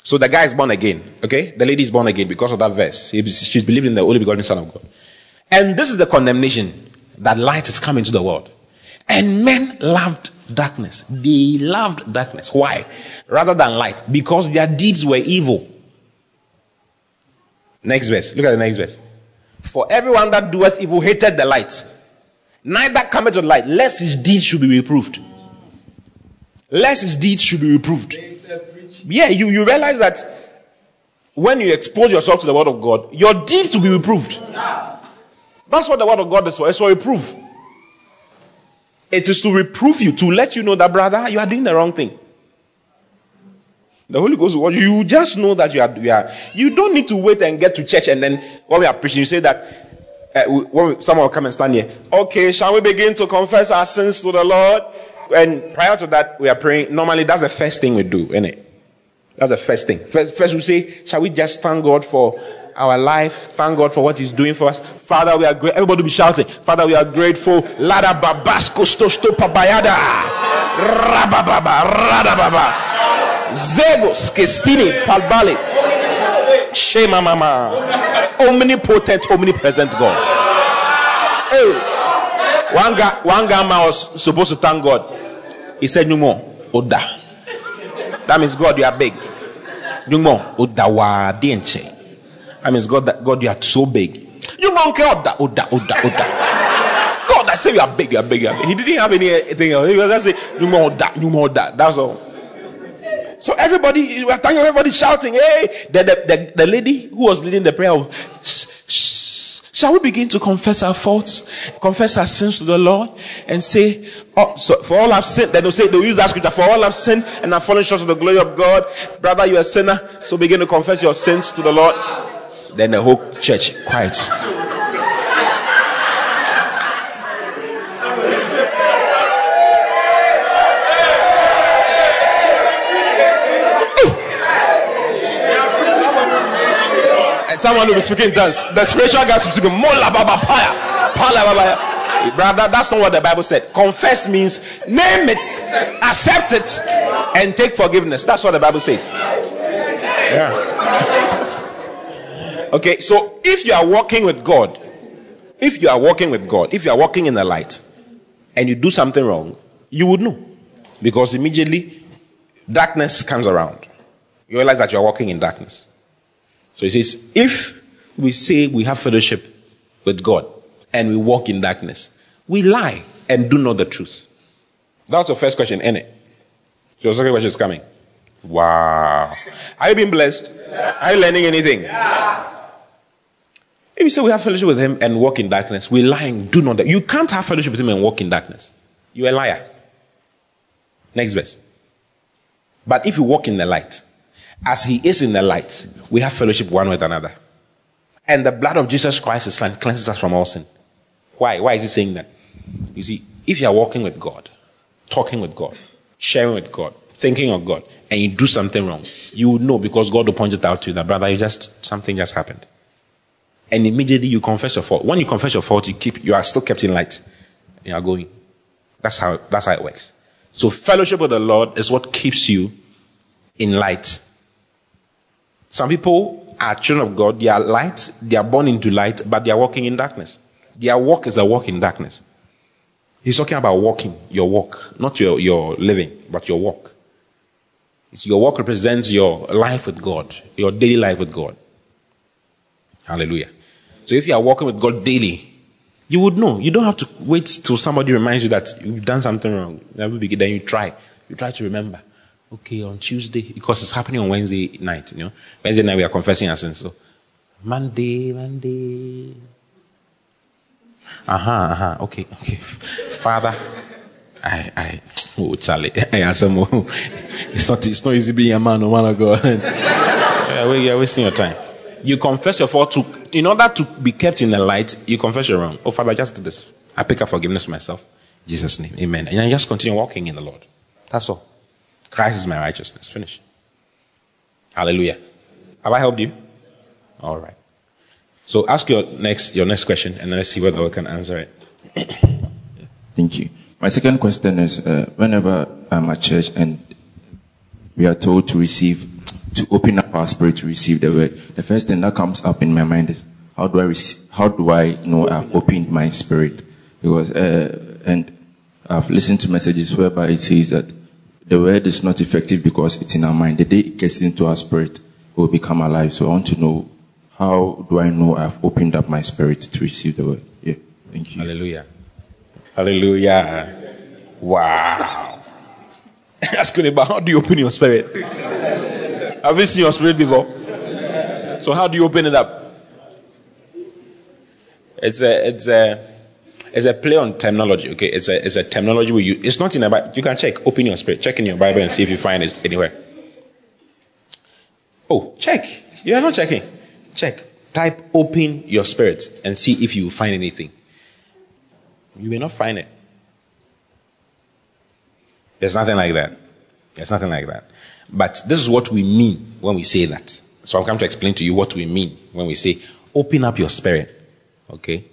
So the guy is born again. Okay? The lady is born again because of that verse. She's believed in the only begotten Son of God. And this is the condemnation that light is coming to the world. And men loved darkness. They loved darkness. Why? Rather than light. Because their deeds were evil. Next verse. Look at the next verse. For everyone that doeth evil hated the light neither cometh to light, lest his deeds should be reproved. Lest his deeds should be reproved. Yeah, you, you realize that when you expose yourself to the word of God, your deeds will be reproved. That's what the word of God is for. It's for reproof. It is to reprove you, to let you know that, brother, you are doing the wrong thing. The Holy Ghost you just know that you are, you are. You don't need to wait and get to church and then when we are preaching, you say that uh, when someone will come and stand here, okay, shall we begin to confess our sins to the Lord? And prior to that, we are praying. Normally, that's the first thing we do, isn't it? That's the first thing. First, first we say, shall we just thank God for our life? Thank God for what He's doing for us. Father, we are great. Everybody will be shouting. Father, we are grateful. Lada babasko stosto pabayada. Rabababa, radababa. Zegos, Kestini. Shema mama omnipotent, omnipresent God. Hey, one guy, one guy man was supposed to thank God. He said, "No more, Oda." That means God, you are big. More, Oda wa dienche. That means God, that God, you are so big. You care Oda, Oda, Oda, Oda. God, I say you are big, you are big, you are big. He didn't have anything else. He was just say, "No more Oda, more Oda." That's all. So everybody, we're thanking everybody shouting, hey, the, the, the, the, lady who was leading the prayer, shall we begin to confess our faults, confess our sins to the Lord, and say, oh, so for all I've sinned, they'll say, they'll use that scripture, for all I've sinned and I've fallen short of the glory of God. Brother, you're a sinner, so begin to confess your sins to the Lord. Then the whole church, quiet. Someone will be speaking in tongues. The spiritual guys will be speaking. Mola baba paya. Pala baba. Brother, that's not what the Bible said. Confess means name it, accept it, and take forgiveness. That's what the Bible says. Yeah. Okay, so if you are walking with God, if you are walking with God, if you are walking in the light, and you do something wrong, you would know. Because immediately darkness comes around. You realize that you are walking in darkness. So he says, if we say we have fellowship with God and we walk in darkness, we lie and do not the truth. That's the first question, isn't it? So the second question is coming. Wow. Are you being blessed? Are you learning anything? If you say we have fellowship with him and walk in darkness, we lie and do not that. You can't have fellowship with him and walk in darkness. You're a liar. Next verse. But if you walk in the light, as he is in the light, we have fellowship one with another. And the blood of Jesus Christ, his son, cleanses us from all sin. Why? Why is he saying that? You see, if you are walking with God, talking with God, sharing with God, thinking of God, and you do something wrong, you would know because God will point it out to you that, brother, you just, something just happened. And immediately you confess your fault. When you confess your fault, you keep, you are still kept in light. You are going. That's how, that's how it works. So fellowship with the Lord is what keeps you in light some people are children of God, they are light, they are born into light, but they are walking in darkness. Their walk is a walk in darkness. He's talking about walking, your walk, not your, your living, but your walk. It's your walk represents your life with God, your daily life with God. Hallelujah. So if you are walking with God daily, you would know. You don't have to wait till somebody reminds you that you've done something wrong. Then you try. You try to remember. Okay, on Tuesday, because it's happening on Wednesday night, you know. Wednesday night we are confessing our sins. So Monday, Monday. Uh-huh, uh-huh. Okay, okay. Father, I I oh Charlie. [LAUGHS] I answer more. It's not it's not easy being a man, no man of God. [LAUGHS] you're wasting your time. You confess your fault to in order to be kept in the light, you confess your wrong. Oh Father, just do this. I pick up forgiveness for myself. Jesus' name. Amen. And I just continue walking in the Lord. That's all. Christ is my righteousness. Finish. Hallelujah. Have I helped you? All right. So ask your next your next question, and let's see whether we can answer it. [COUGHS] Thank you. My second question is: uh, Whenever I'm at church and we are told to receive, to open up our spirit to receive the word, the first thing that comes up in my mind is how do I how do I know I've opened my spirit? Because uh, and I've listened to messages whereby it says that the word is not effective because it's in our mind. The day it gets into our spirit, it will become alive. So I want to know how do I know I've opened up my spirit to receive the word? Yeah. Thank you. Hallelujah. Hallelujah. Wow. [LAUGHS] Ask about how do you open your spirit? Have you seen your spirit before? So how do you open it up? It's a it's a it's a play on terminology, okay? It's a, it's a terminology where you, it's not in a Bible. You can check, open your spirit, check in your Bible and see if you find it anywhere. Oh, check. You are not checking. Check. Type open your spirit and see if you find anything. You may not find it. There's nothing like that. There's nothing like that. But this is what we mean when we say that. So I'm coming to explain to you what we mean when we say open up your spirit. Okay?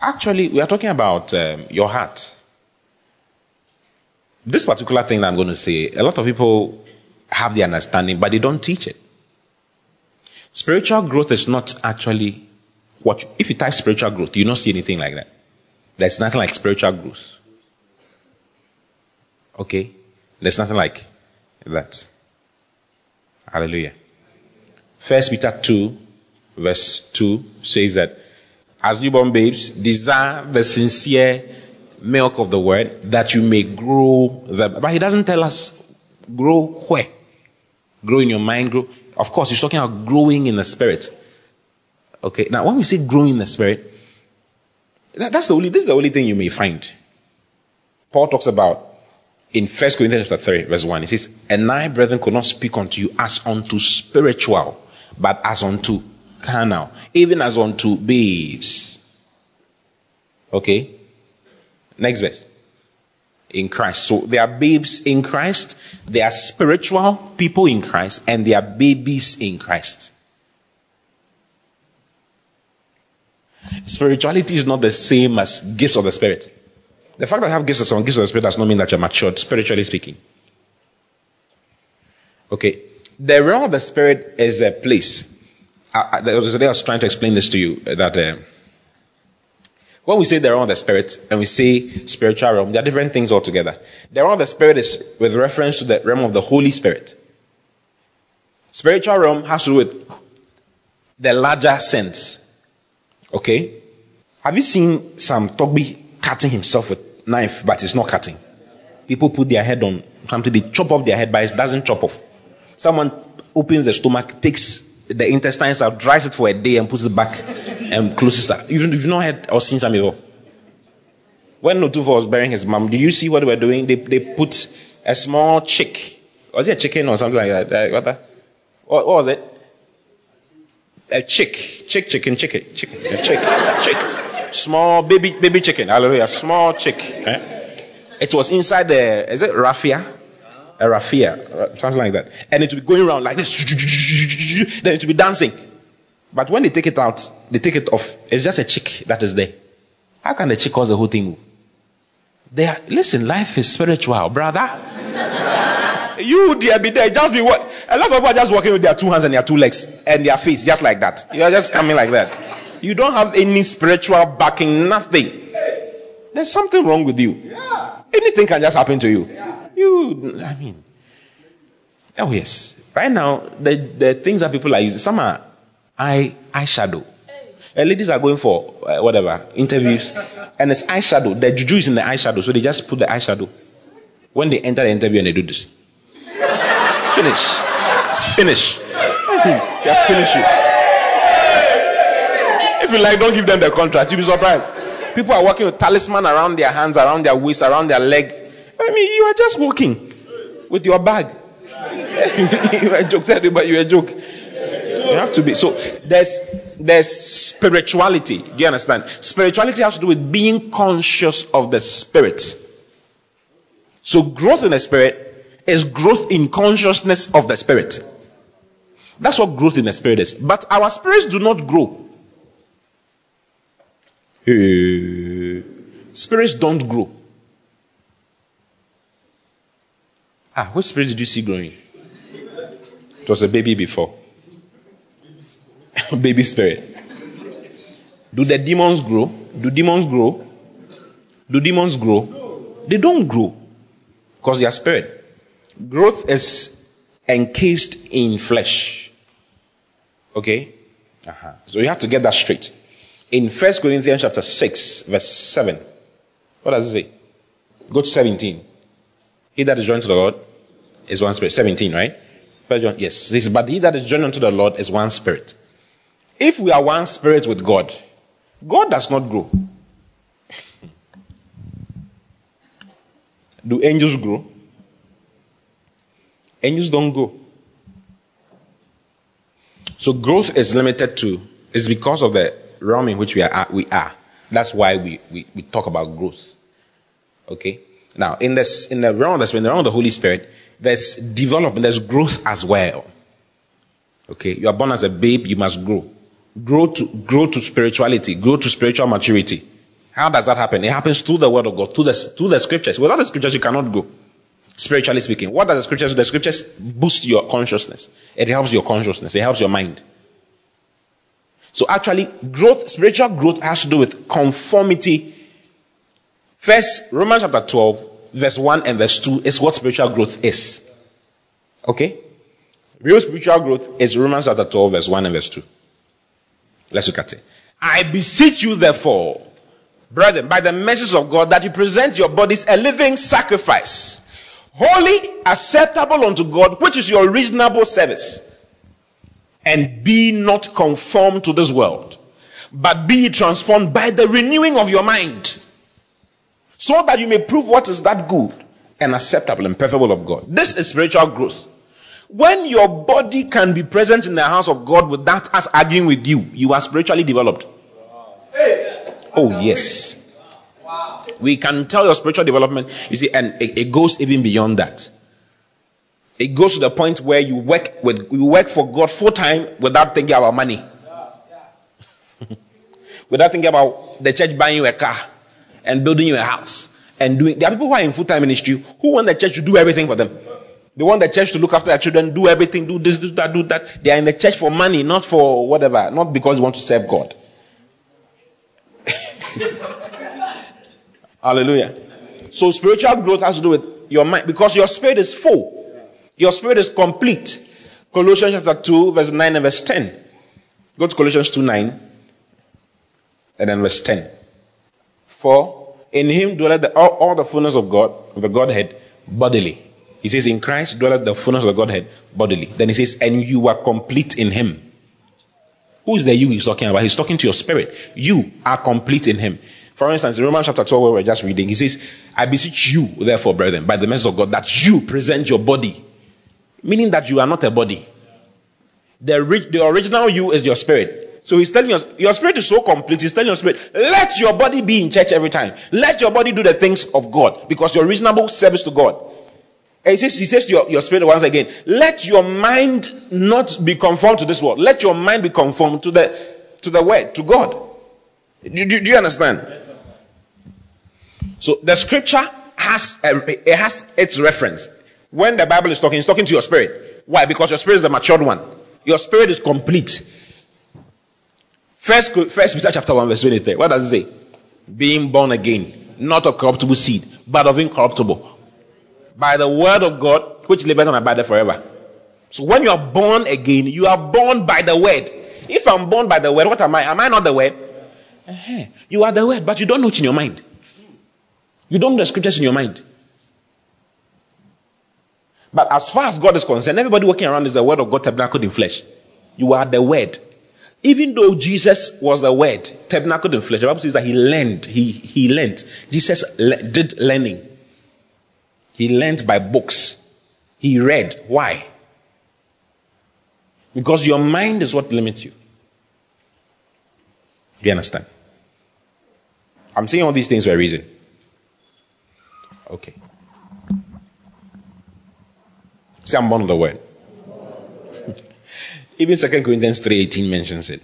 Actually, we are talking about um, your heart. This particular thing that I'm going to say, a lot of people have the understanding, but they don't teach it. Spiritual growth is not actually what, you, if you type spiritual growth, you don't see anything like that. There's nothing like spiritual growth. Okay? There's nothing like that. Hallelujah. First Peter 2, verse 2 says that as newborn babes, desire the sincere milk of the word that you may grow but he doesn't tell us grow where. Grow in your mind grow. Of course he's talking about growing in the spirit. Okay now when we say growing in the spirit that, that's the only this is the only thing you may find. Paul talks about in First corinthians chapter 3 verse 1 he says and i brethren could not speak unto you as unto spiritual but as unto carnal, even as unto babes. Okay? Next verse. In Christ. So there are babes in Christ, there are spiritual people in Christ, and there are babies in Christ. Spirituality is not the same as gifts of the Spirit. The fact that I have gifts of some gifts of the Spirit does not mean that you're matured, spiritually speaking. Okay. The realm of the Spirit is a place I, the other day I was trying to explain this to you uh, that uh, when we say the realm of the spirit and we say spiritual realm, there are different things altogether. The realm of the spirit is with reference to the realm of the Holy Spirit. Spiritual realm has to do with the larger sense. Okay? Have you seen Sam Togby cutting himself with knife, but it's not cutting? People put their head on something, they chop off their head, but it doesn't chop off. Someone opens the stomach, takes the intestines out, dries it for a day, and puts it back and closes it. You've, you've not heard or seen some before. When Notufa was burying his mom, did you see what they were doing? They, they put a small chick. Was it a chicken or something like that? What, what, what was it? A chick. Chick, chicken, chicken, chicken. A chick. A chick. Small baby, baby chicken. Hallelujah. Small chick. Eh? It was inside the, is it raffia? A raffia. Uh, something like that. And it will be going around like this then it will be dancing. But when they take it out, they take it off. It's just a chick that is there. How can the chick cause the whole thing move? They are, listen, life is spiritual, brother. [LAUGHS] you dear be there, just be what a lot of people are just walking with their two hands and their two legs and their face, just like that. You are just coming like that. You don't have any spiritual backing, nothing. there's something wrong with you. Yeah. Anything can just happen to you. Yeah. You, I mean, oh yes. Right now, the, the things that people are using, some are eye eyeshadow. Uh, ladies are going for uh, whatever interviews, and it's eyeshadow. The juju is in the eyeshadow, so they just put the eyeshadow when they enter the interview and they do this. It's finished. It's finished. They're finished. If you like, don't give them the contract. You'll be surprised. People are walking with talisman around their hands, around their waist, around their leg. I mean, you are just walking with your bag. [LAUGHS] you are a joke, but you're a joke. You have to be. So there's there's spirituality. Do you understand? Spirituality has to do with being conscious of the spirit. So growth in the spirit is growth in consciousness of the spirit. That's what growth in the spirit is. But our spirits do not grow. spirits don't grow. Ah, which spirit did you see growing? It was a baby before. [LAUGHS] baby spirit. Do the demons grow? Do demons grow? Do demons grow? They don't grow because they are spirit. Growth is encased in flesh. Okay? Uh-huh. So you have to get that straight. In 1 Corinthians chapter 6, verse 7, what does it say? Go to 17. He that is joined to the Lord is one spirit. 17, right? Yes. This, but he that is joined unto the Lord is one spirit. If we are one spirit with God, God does not grow. [LAUGHS] Do angels grow? Angels don't grow. So growth is limited to, it's because of the realm in which we are. We are. That's why we, we, we talk about growth. Okay? Now, in this in the realm that's in the realm of the Holy Spirit, there's development, there's growth as well. Okay, you are born as a babe, you must grow. Grow to grow to spirituality, grow to spiritual maturity. How does that happen? It happens through the word of God, through the, through the scriptures. Without the scriptures, you cannot grow. Spiritually speaking. What does the scriptures do? The scriptures boost your consciousness. It helps your consciousness. It helps your mind. So actually, growth, spiritual growth has to do with conformity. First, Romans chapter 12, verse 1 and verse 2 is what spiritual growth is. Okay? Real spiritual growth is Romans chapter 12, verse 1 and verse 2. Let's look at it. I beseech you, therefore, brethren, by the mercies of God, that you present your bodies a living sacrifice, holy, acceptable unto God, which is your reasonable service. And be not conformed to this world, but be transformed by the renewing of your mind so that you may prove what is that good and acceptable and perfect of God. This is spiritual growth. When your body can be present in the house of God without us arguing with you, you are spiritually developed. Oh, yes. We can tell your spiritual development, you see, and it, it goes even beyond that. It goes to the point where you work with you work for God full time without thinking about money. [LAUGHS] without thinking about the church buying you a car and building you a house and doing. There are people who are in full time ministry who want the church to do everything for them. They want the church to look after their children, do everything, do this, do that, do that. They are in the church for money, not for whatever, not because they want to serve God. [LAUGHS] Hallelujah. So spiritual growth has to do with your mind because your spirit is full. Your spirit is complete. Colossians chapter 2, verse 9 and verse 10. Go to Colossians 2 9 and then verse 10. For in him dwelleth the, all, all, the fullness of God, the Godhead, bodily. He says, In Christ dwelleth the fullness of the Godhead bodily. Then he says, And you are complete in him. Who is the you he's talking about? He's talking to your spirit. You are complete in him. For instance, in Romans chapter 12, where we're just reading, he says, I beseech you, therefore, brethren, by the mercy of God, that you present your body. Meaning that you are not a body. The, the original you is your spirit. So he's telling us, your spirit is so complete. He's telling your spirit, let your body be in church every time. Let your body do the things of God because you're reasonable service to God. And he says, he says to your, your spirit once again, let your mind not be conformed to this world. Let your mind be conformed to the, to the word, to God. Do, do, do you understand? So the scripture has, a, it has its reference. When the Bible is talking, it's talking to your spirit. Why? Because your spirit is a matured one. Your spirit is complete. First, First Peter chapter 1, verse 23. What does it say? Being born again. not of corruptible seed, but of incorruptible. By the word of God, which liveth and abideth forever. So when you are born again, you are born by the word. If I'm born by the word, what am I? Am I not the word? Uh-huh. You are the word, but you don't know it in your mind. You don't know the scriptures in your mind. But as far as God is concerned, everybody walking around is the word of God tabernacled in flesh. You are the word. Even though Jesus was the word tabernacled in flesh, the Bible says that he learned. He, he learned. Jesus le- did learning. He learned by books. He read. Why? Because your mind is what limits you. Do you understand? I'm saying all these things for a reason. Okay. Say I'm born of the word. Even 2 Corinthians 3.18 mentions it.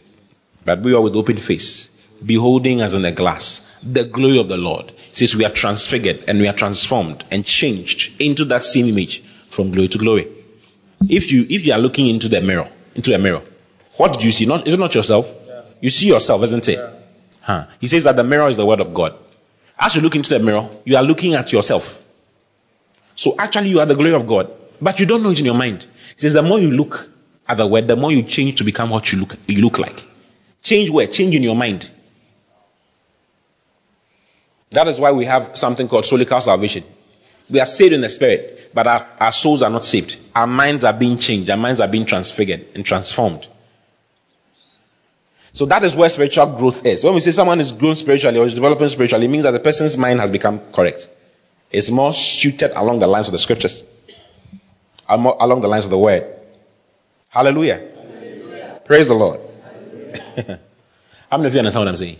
But we are with open face, beholding as in a glass the glory of the Lord. Says we are transfigured and we are transformed and changed into that same image from glory to glory. If you if you are looking into the mirror, into a mirror, what do you see? Not is it not yourself? Yeah. You see yourself, isn't it? Yeah. Huh. He says that the mirror is the word of God. As you look into the mirror, you are looking at yourself. So actually, you are the glory of God. But you don't know it in your mind. He says the more you look the word, the more you change to become what you look, you look like. Change where? Change in your mind. That is why we have something called solical salvation. We are saved in the spirit, but our, our souls are not saved. Our minds are being changed. Our minds are being transfigured and transformed. So that is where spiritual growth is. When we say someone is grown spiritually or is developing spiritually, it means that the person's mind has become correct. It's more suited along the lines of the scriptures along the lines of the word. Hallelujah. Hallelujah. Praise the Lord. [LAUGHS] How many of you understand what I'm saying?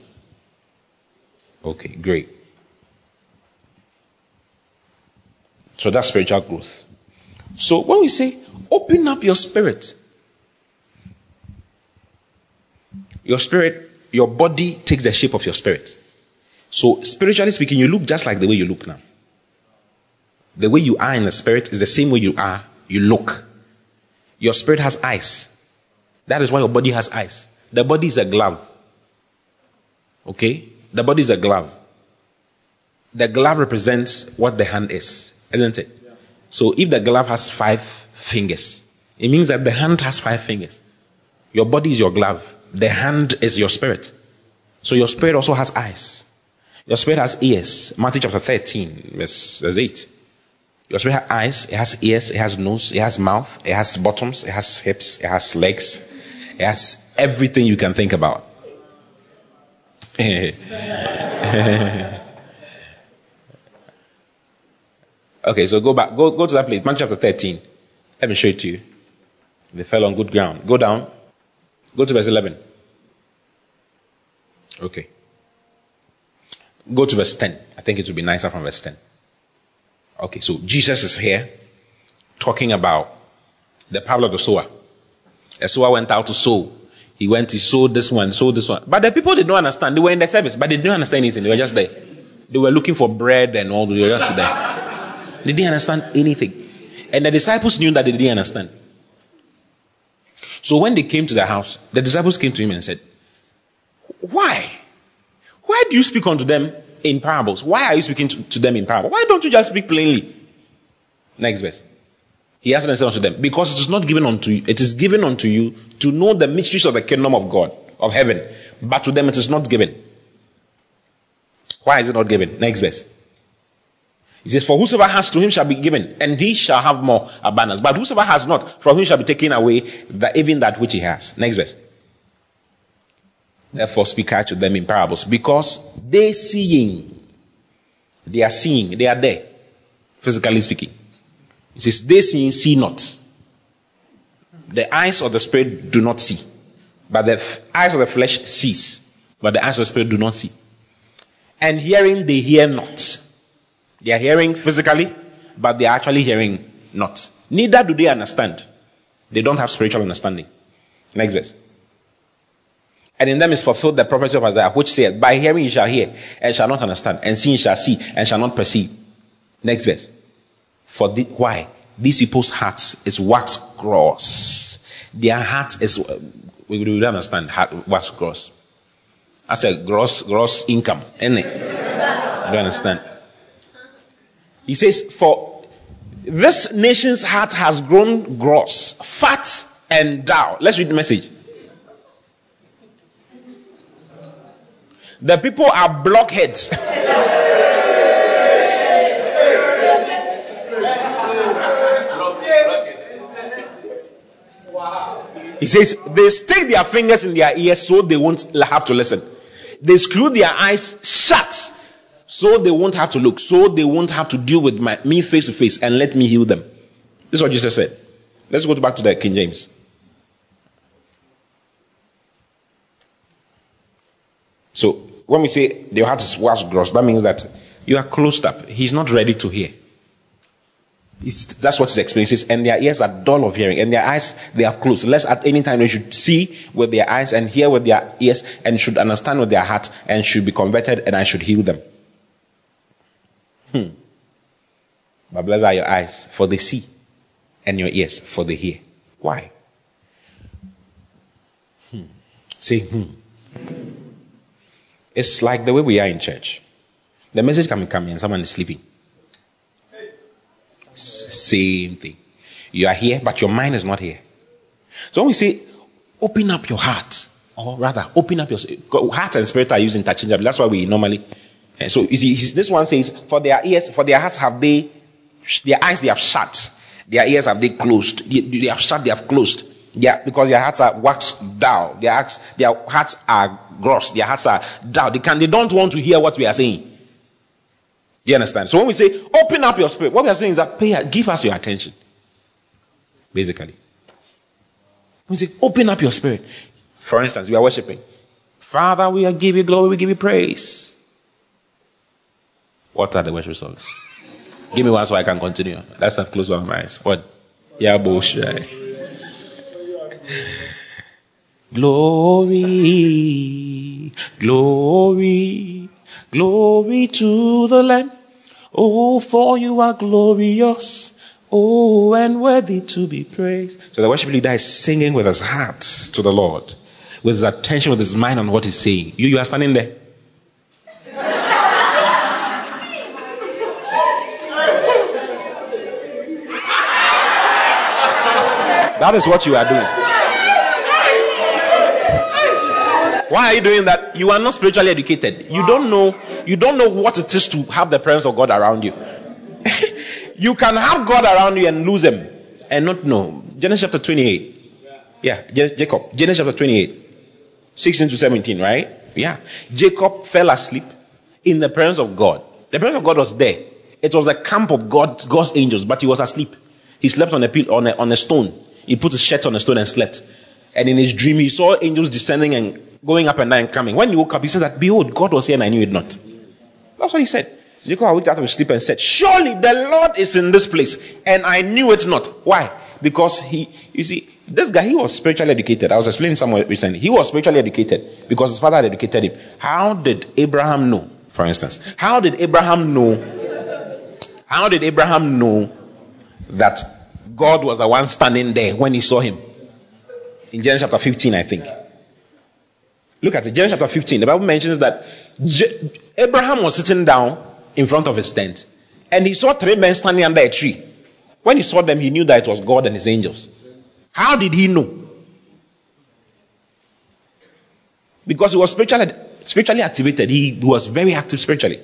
Okay, great. So that's spiritual growth. So when we say open up your spirit, your spirit, your body takes the shape of your spirit. So spiritually speaking, you look just like the way you look now. The way you are in the spirit is the same way you are you look. Your spirit has eyes. That is why your body has eyes. The body is a glove. Okay? The body is a glove. The glove represents what the hand is, isn't it? Yeah. So if the glove has five fingers, it means that the hand has five fingers. Your body is your glove. The hand is your spirit. So your spirit also has eyes. Your spirit has ears. Matthew chapter 13, verse, verse 8. Your spirit has eyes, it has ears, it has nose, it has mouth, it has bottoms, it has hips, it has legs, it has everything you can think about. [LAUGHS] okay, so go back, go, go to that place, Mark chapter 13. Let me show it to you. They fell on good ground. Go down. Go to verse 11. Okay. Go to verse 10. I think it would be nicer from verse 10. Okay, so Jesus is here talking about the parable of the sower. The sower went out to sow. He went, he sowed this one, sowed this one. But the people did not understand. They were in the service, but they didn't understand anything. They were just there. They were looking for bread and all. They were just there. They didn't understand anything. And the disciples knew that they didn't understand. So when they came to the house, the disciples came to him and said, Why? Why do you speak unto them in parables. Why are you speaking to, to them in parables? Why don't you just speak plainly? Next verse. He answered and said unto them, Because it is not given unto you, it is given unto you to know the mysteries of the kingdom of God, of heaven, but to them it is not given. Why is it not given? Next verse. He says, For whosoever has to him shall be given, and he shall have more abundance. But whosoever has not, from him shall be taken away the, even that which he has. Next verse. Therefore, speak I to them in parables, because they seeing, they are seeing, they are there, physically speaking. It says, they seeing, see not. The eyes of the spirit do not see, but the f- eyes of the flesh sees, but the eyes of the spirit do not see. And hearing, they hear not. They are hearing physically, but they are actually hearing not. Neither do they understand. They don't have spiritual understanding. Next verse. And in them is fulfilled the prophecy of Isaiah, which said, By hearing you shall hear, and shall not understand, and seeing shall see, and shall not perceive. Next verse. For the, why? These people's hearts is wax gross. Their hearts is, uh, we don't understand heart, wax gross. I said gross, gross income, isn't it? Do you understand? He says, For this nation's heart has grown gross, fat, and dull. Let's read the message. The people are blockheads. He says they stick their fingers in their ears so they won't have to listen. They screw their eyes shut so they won't have to look, so they won't have to deal with my, me face to face and let me heal them. This is what Jesus said. Let's go back to the King James. So when we say your heart is was gross, that means that you are closed up. He's not ready to hear. It's, that's what his experience is. And their ears are dull of hearing, and their eyes they are closed. Lest at any time they should see with their eyes and hear with their ears, and should understand with their heart, and should be converted, and I should heal them. Hmm. But blessed are your eyes, for they see, and your ears, for they hear. Why? Hmm. Say, hmm. It's like the way we are in church. The message can be coming, and someone is sleeping. Same thing. You are here, but your mind is not here. So when we say, open up your heart, or rather, open up your heart and spirit are used interchangeably. That's why we normally. Eh, so you see, this one says, for their ears, for their hearts have they, their eyes they have shut, their ears have they closed, they, they have shut, they have closed. Yeah, because their hearts are waxed down. Their hearts, their hearts are gross. Their hearts are down. They can, they don't want to hear what we are saying. You understand? So when we say open up your spirit, what we are saying is that pay, give us your attention. Basically. We say open up your spirit. For instance, we are worshiping. Father, we give you glory, we give you praise. What are the worship songs? Give me one so I can continue. Let's have close my eyes. What? Yeah, bullshit. Glory, glory, Glory to the Lamb. Oh, for you are glorious. Oh, and worthy to be praised. So the worship leader is singing with his heart to the Lord, with his attention, with his mind on what he's saying. You, you are standing there. that is what you are doing. Why are you doing that? You are not spiritually educated. You don't know, you don't know what it is to have the presence of God around you. [LAUGHS] you can have God around you and lose him and not know. Genesis chapter 28. Yeah, Jacob. Genesis chapter 28. 16 to 17, right? Yeah. Jacob fell asleep in the presence of God. The presence of God was there. It was the camp of God, God's angels, but he was asleep. He slept on a, pill, on a, on a stone. He put his shirt on a stone and slept. And in his dream, he saw angels descending and going up and down and coming. When he woke up, he said that, Behold, God was here and I knew it not. That's what he said. Jacob waked out of his sleep and said, Surely the Lord is in this place, and I knew it not. Why? Because he, you see, this guy, he was spiritually educated. I was explaining somewhere recently. He was spiritually educated because his father had educated him. How did Abraham know, for instance? How did Abraham know? How did Abraham know that God was the one standing there when he saw him? In Genesis chapter 15, I think. Look at it. Genesis chapter 15. The Bible mentions that Je- Abraham was sitting down in front of his tent and he saw three men standing under a tree. When he saw them, he knew that it was God and his angels. How did he know? Because he was spiritually, spiritually activated. He was very active spiritually.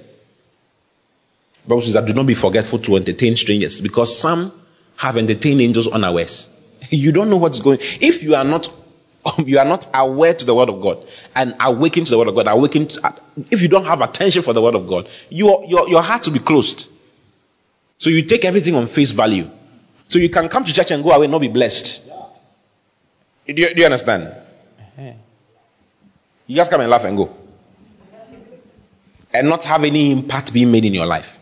Bible says that do not be forgetful to entertain strangers because some have entertained angels unawares. [LAUGHS] You don't know what's going. If you are not [LAUGHS] you are not aware to the word of God and awakened to the word of God, awakened, to, if you don't have attention for the word of God, your, your, your heart will be closed. So you take everything on face value. So you can come to church and go away and not be blessed. Do you, do you understand? You just come and laugh and go. And not have any impact being made in your life.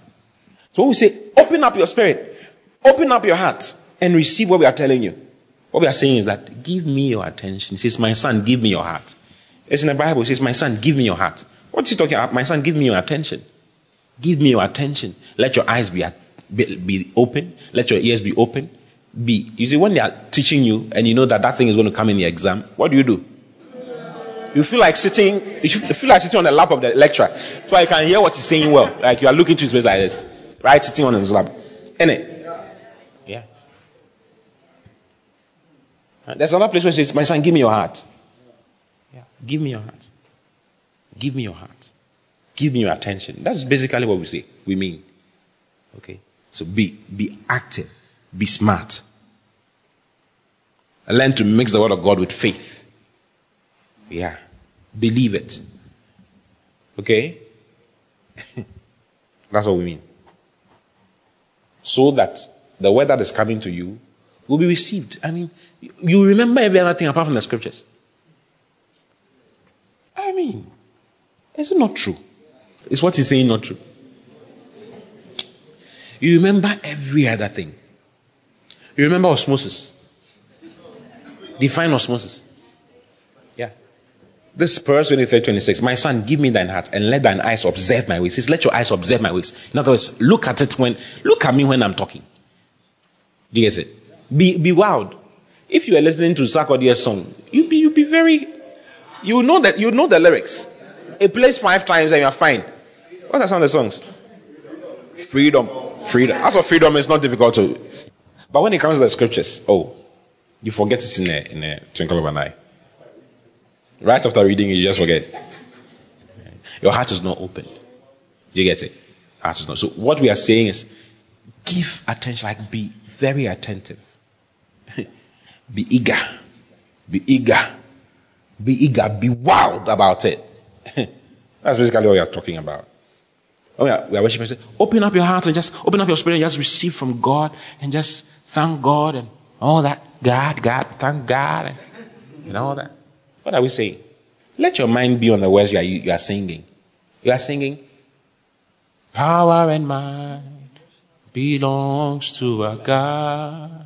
So when we say, open up your spirit, open up your heart, and receive what we are telling you. What we are saying is that give me your attention. He says, My son, give me your heart. It's in the Bible. It says, My son, give me your heart. What's he talking about? My son, give me your attention. Give me your attention. Let your eyes be, be, be open. Let your ears be open. Be. You see, when they are teaching you and you know that that thing is going to come in the exam, what do you do? you feel like sitting, you feel like sitting on the lap of the lecturer, so I can hear what he's saying well. Like you are looking to his face like this, right? Sitting on his lap, isn't it? Yeah. There's another place where he says, "My son, give me your heart. Yeah. Give me your heart. Give me your heart. Give me your attention." That's basically what we say. We mean, okay. So be be active, be smart. And learn to mix the word of God with faith. Yeah. Believe it. Okay? [LAUGHS] That's what we mean. So that the word that is coming to you will be received. I mean, you remember every other thing apart from the scriptures. I mean, is it not true? Is what he's saying not true? You remember every other thing. You remember osmosis. Define osmosis. Yeah. This is Proverbs 23, 26. My son, give me thine heart and let thine eyes observe my ways. He says, let your eyes observe my ways. In other words, look at it when, look at me when I'm talking. Do you get it? Be, be wild. If you are listening to Sarkodie's song, you be, you be very, you know that, you know the lyrics. It plays five times and you're fine. What are some of the songs? Freedom. Freedom. As for freedom, it's not difficult to. But when it comes to the scriptures, oh, you forget it in a, in a twinkle of an eye. Right after reading it, you just forget. Your heart is not open. Do you get it? Heart is not. So what we are saying is give attention, like be very attentive. Be eager. Be eager. Be eager. Be wild about it. [LAUGHS] That's basically what we are talking about. Oh, yeah, we are worshiping. Say, open up your heart and just open up your spirit and just receive from God and just thank God and all that. God, God, thank God, and, and all that. What are we saying? Let your mind be on the words you are, you are singing. You are singing, Power and might belongs to our God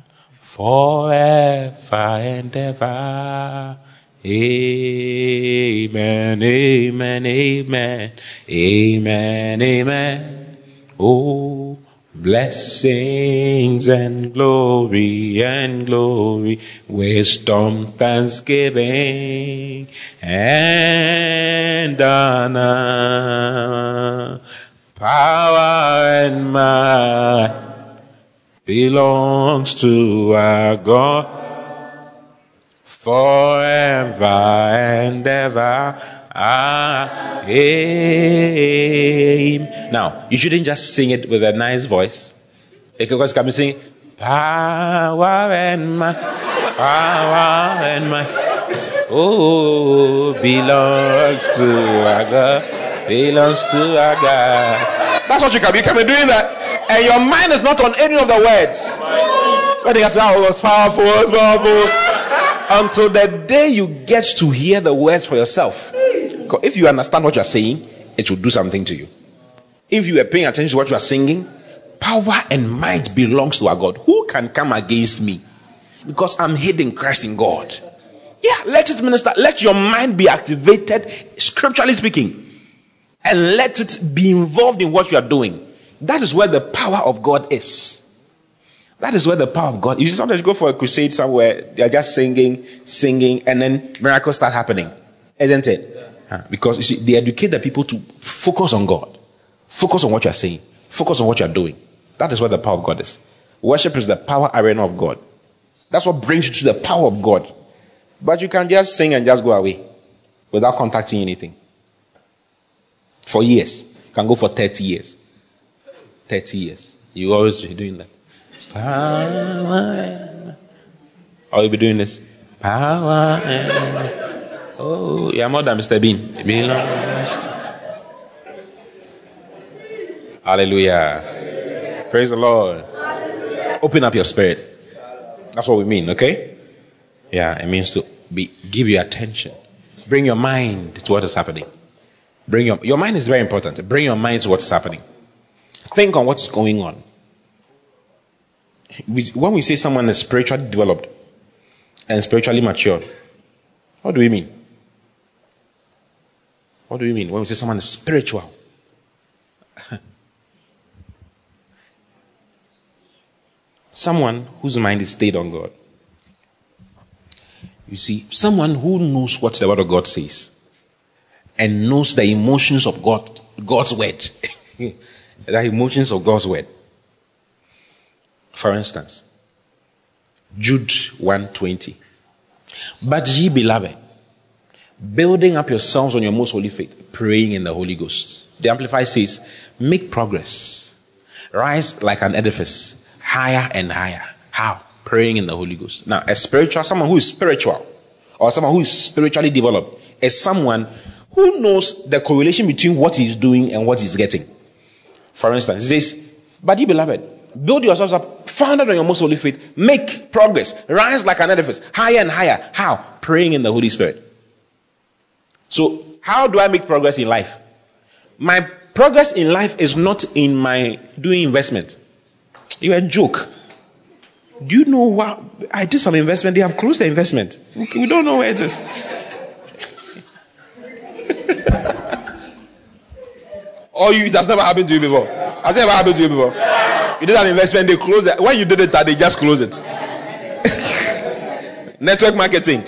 forever and ever. Amen, amen, amen, amen, amen. Oh, blessings and glory and glory, wisdom, thanksgiving, and honor, power and might belongs to our God forever and ever. Amen. Now, you shouldn't just sing it with a nice voice. Because come and sing power and my power and my oh belongs to our God, belongs to our God. That's what you can be. You can be doing that, and your mind is not on any of the words. When they say, "Oh, was powerful, powerful." until the day you get to hear the words for yourself. If you understand what you're saying, it will do something to you. If you are paying attention to what you are singing, power and might belongs to our God. Who can come against me? Because I'm hidden Christ in God. Yeah, let it minister. Let your mind be activated, scripturally speaking, and let it be involved in what you are doing. That is where the power of God is. That is where the power of God. You sometimes go for a crusade somewhere, they are just singing, singing, and then miracles start happening, isn't it? Because you see, they educate the people to focus on God, focus on what you are saying, focus on what you are doing. That is where the power of God is. Worship is the power arena of God. That's what brings you to the power of God. But you can just sing and just go away without contacting anything. For years. You can go for 30 years. 30 years. You always be doing that. Power. Are you be doing this? Power. Oh, yeah, more than Mr. Bean. Hallelujah. Praise the Lord. Open up your spirit. That's what we mean, okay? Yeah, it means to be give you attention. Bring your mind to what is happening. Bring your your mind is very important. Bring your mind to what's happening. Think on what's going on when we say someone is spiritually developed and spiritually mature, what do we mean? What do we mean when we say someone is spiritual? [LAUGHS] someone whose mind is stayed on God. You see, someone who knows what the Word of God says. and knows the emotions of God, God's word. [LAUGHS] the emotions of God's word. For instance, Jude 120. But ye beloved, building up yourselves on your most holy faith, praying in the Holy Ghost. The Amplified says, make progress. Rise like an edifice, higher and higher. How? Praying in the Holy Ghost. Now, a spiritual, someone who is spiritual, or someone who is spiritually developed, is someone who knows the correlation between what he's doing and what he's getting. For instance, says, But ye beloved, build yourselves up, founded on your most holy faith, make progress, rise like an edifice, higher and higher. How? Praying in the Holy Spirit. So, how do I make progress in life? My progress in life is not in my doing investment. You're a joke. Do you know what? I did some investment. They have closed the investment. We don't know where it is. Or you, it has never happened to you before. Has it ever happened to you before? You did an investment, they closed it. When you did it, they just closed it. [LAUGHS] Network marketing.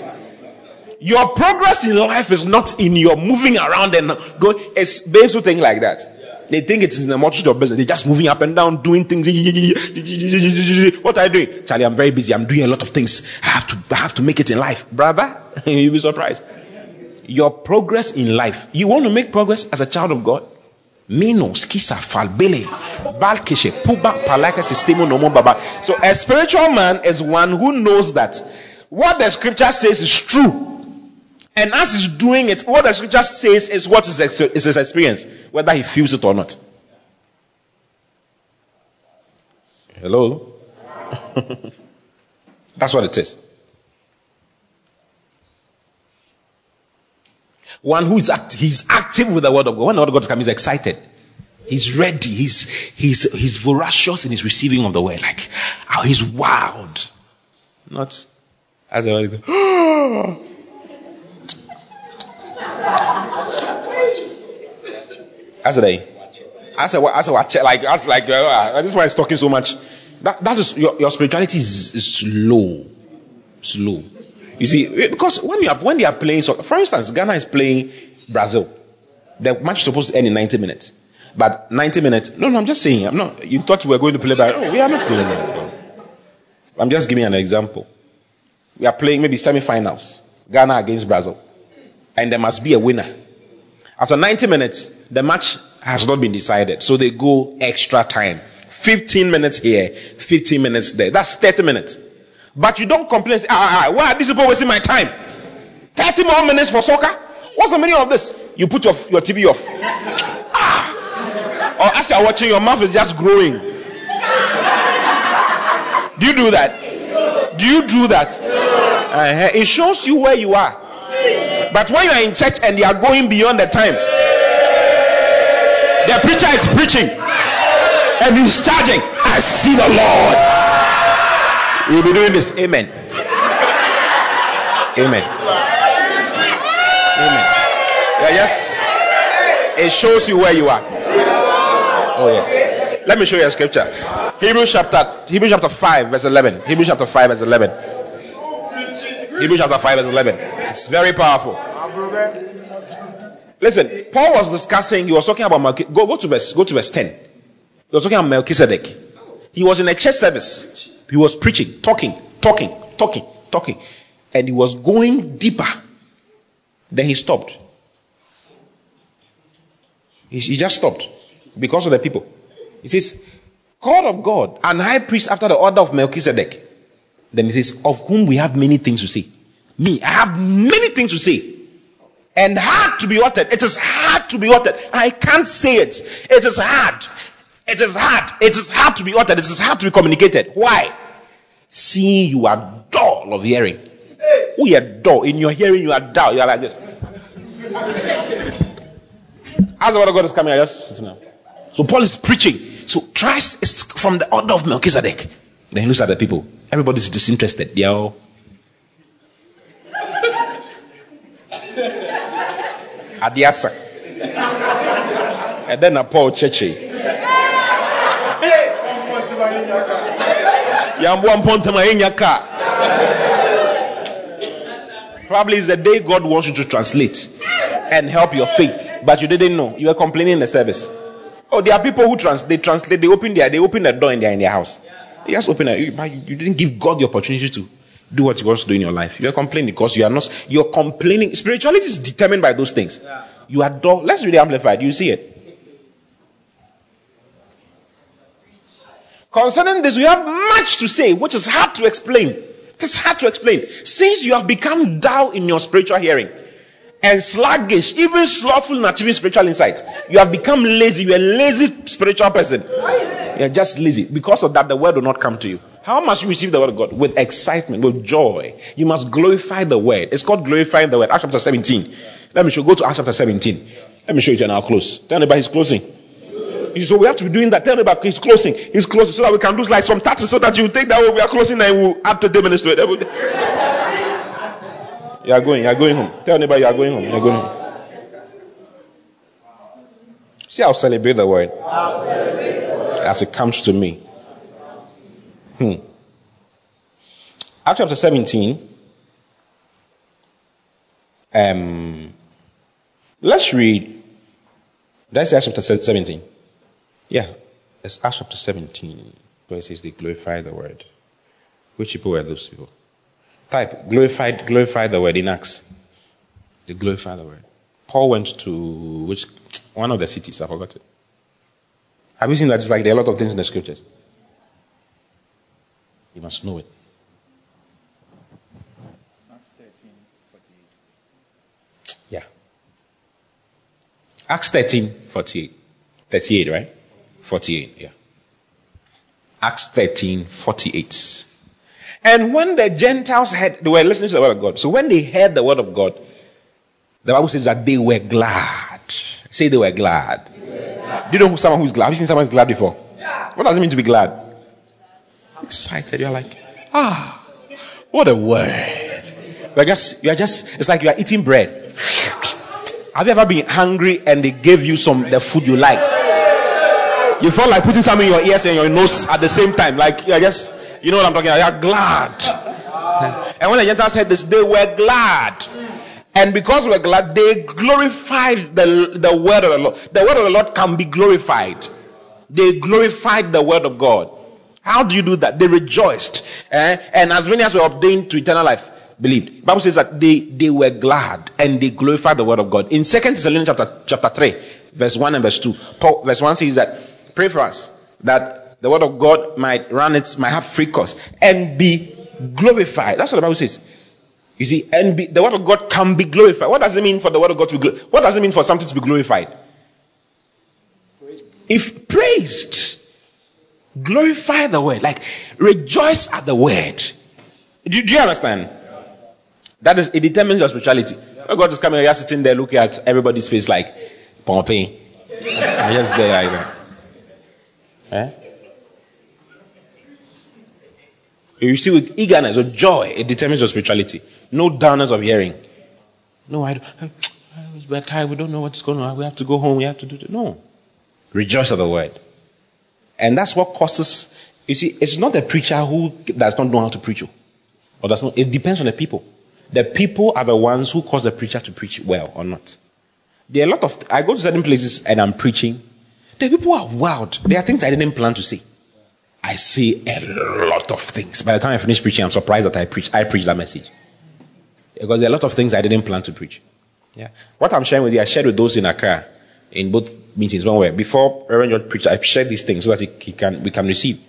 Your progress in life is not in your moving around and going. It's babes who think like that. They think it's in the multitude of business. They're just moving up and down, doing things. [LAUGHS] What are you doing? Charlie, I'm very busy. I'm doing a lot of things. I have to, I have to make it in life. Brother, [LAUGHS] you'll be surprised. Your progress in life. You want to make progress as a child of God? Mino, skisa, falbele, balkishe, puba, palaka, systemo, no baba. So a spiritual man is one who knows that what the scripture says is true. And as he's doing it, what the scripture says is what is his experience, whether he feels it or not. Hello? [LAUGHS] That's what it is. One who is act, he's active with the word of God. When the word of God comes, he's excited. He's ready. He's he's he's voracious in his receiving of the word. Like, oh, he's wild. Not as a word. [GASPS] As a day. As a as a like as like uh, this is why he's talking so much. That that is your, your spirituality is, is slow, slow. You see, eh, because when you are when they are playing, so for instance, Ghana is playing Brazil. The match is supposed to end in 90 minutes, but 90 minutes. No, no, I'm just saying. I'm not. You thought we were going to play by? Oh, we are not playing. No. I'm just giving an example. We are playing maybe semi-finals, Ghana against Brazil, and there must be a winner. After 90 minutes, the match has not been decided, so they go extra time. 15 minutes here, 15 minutes there. That's 30 minutes. But you don't complain. Say, ah, ah, ah, why are these people wasting my time? 30 more minutes for soccer? What's the meaning of this? You put your, your TV off. [TSK] Ah. Or as you're watching, your mouth is just growing. Do you do that? Do you do that? Uh-huh. It shows you where you are. But when you are in church and you are going beyond the time, the preacher is preaching and he's charging. I see the Lord. We'll be doing this. Amen. Amen. Amen. Yeah, yes. It shows you where you are. Oh, yes. Let me show you a scripture. Hebrews chapter Hebrews chapter 5, verse 11. Hebrews chapter 5, verse 11. Hebrews chapter 5, verse 11. It's very powerful. Listen, Paul was discussing, he was talking about. Go, go to verse, go to verse 10. He was talking about Melchizedek. He was in a church service. He was preaching, talking, talking, talking, talking. And he was going deeper. Then he stopped. He, he just stopped because of the people. He says, God of God, and high priest after the order of Melchizedek. Then he says, Of whom we have many things to say. Me, I have many things to say. And hard to be uttered. It is hard to be uttered. I can't say it. It is hard. It is hard. It is hard to be uttered. It is hard to be communicated. Why? Seeing you are dull of hearing. Oh, you're dull. In your hearing, you are dull. You are like this. As the word of God is coming, I just sit now. So Paul is preaching. So Christ is from the order of Melchizedek. Then he looks at the people. Everybody's disinterested. They are all. Adiasa. And then Paul Cheche. Probably it's the day God wants you to translate. and help your faith, but you didn't know. You were complaining in the service. Oh, there are people who trans they translate, they open their they open the door and they're in their house. You just open it, but you didn't give God the opportunity to do what He wants to do in your life. You are complaining because you are not you're complaining. Spirituality is determined by those things. You adore. Let's read the amplified. You see it. Concerning this, we have much to say, which is hard to explain. It is hard to explain. Since you have become dull in your spiritual hearing and sluggish, even slothful in achieving spiritual insight, you have become lazy. You're a lazy spiritual person. You're just lazy. Because of that, the word will not come to you. How must you receive the word of God? With excitement, with joy. You must glorify the word. It's called glorifying the word. Acts chapter 17. Let me show. Go to Acts chapter 17. Let me show you and I'll close. Tell anybody he's closing. So we have to be doing that. Tell anybody he's closing. He's closing so that we can do like some taxes so that you take that way. We are closing and we'll add to the ministry. You are going. You are going home. Tell anybody you are going home. You are going home. See, I'll celebrate the word. As it comes to me. Hmm. Acts chapter 17. Um, let's read. That's Acts chapter 17. Yeah, it's Acts chapter 17, where it says they glorify the word. Which people were those people? Type glorified, glorify the word in Acts. They glorify the word. Paul went to which one of the cities, I forgot it. Have you seen that? It's like there are a lot of things in the scriptures. You must know it. Acts 13, 48. Yeah. Acts 13, 48. 38, right? 48, yeah. Acts 13, 48. And when the Gentiles had, they were listening to the word of God. So when they heard the word of God, the Bible says that they were glad. Say they were glad. Do you know someone who's glad? Have you seen someone who's glad before? Yeah. What does it mean to be glad? Excited. You're like, ah, what a word. You're just, you're just, it's like you are eating bread. Have you ever been hungry and they gave you some the food you like? You felt like putting something in your ears and your nose at the same time. Like you're just, you know what I'm talking about? You're glad. [LAUGHS] And when the Gentiles heard this, they were glad. And because we're glad, they glorified the, the word of the Lord. The word of the Lord can be glorified. They glorified the word of God. How do you do that? They rejoiced. Eh? And as many as were ordained to eternal life believed. The Bible says that they, they were glad and they glorified the word of God. In Second Thessalonians chapter, chapter 3, verse 1 and verse 2, Paul, verse 1 says that pray for us that the word of God might run its might have free course and be glorified. That's what the Bible says. You see, and be, the word of God can be glorified. What does it mean for the word of God to be? What does it mean for something to be glorified? If praised, glorify the word, like rejoice at the word. Do, do you understand? That is, it determines your spirituality. God is coming, you're sitting there looking at everybody's face like, pumping. [LAUGHS] I'm just there like that. Eh? You see, with eagerness, or joy, it determines your spirituality. No downness of hearing. No, I don't. We're tired. We don't know what's going on. We have to go home. We have to do. No. Rejoice at the word. And that's what causes. You see, it's not the preacher who does not know how to preach. Or does not. It depends on the people. The people are the ones who cause the preacher to preach well or not. There are a lot of. I go to certain places and I'm preaching. The people are wild. There are things I didn't plan to say. I say a lot of things. By the time I finish preaching, I'm surprised that I preach. I preach that message because there are a lot of things I didn't plan to preach. Yeah. What I'm sharing with you, I shared with those in Accra in both meetings. One way before Reverend George preached, I shared these things so that he, he can we can receive.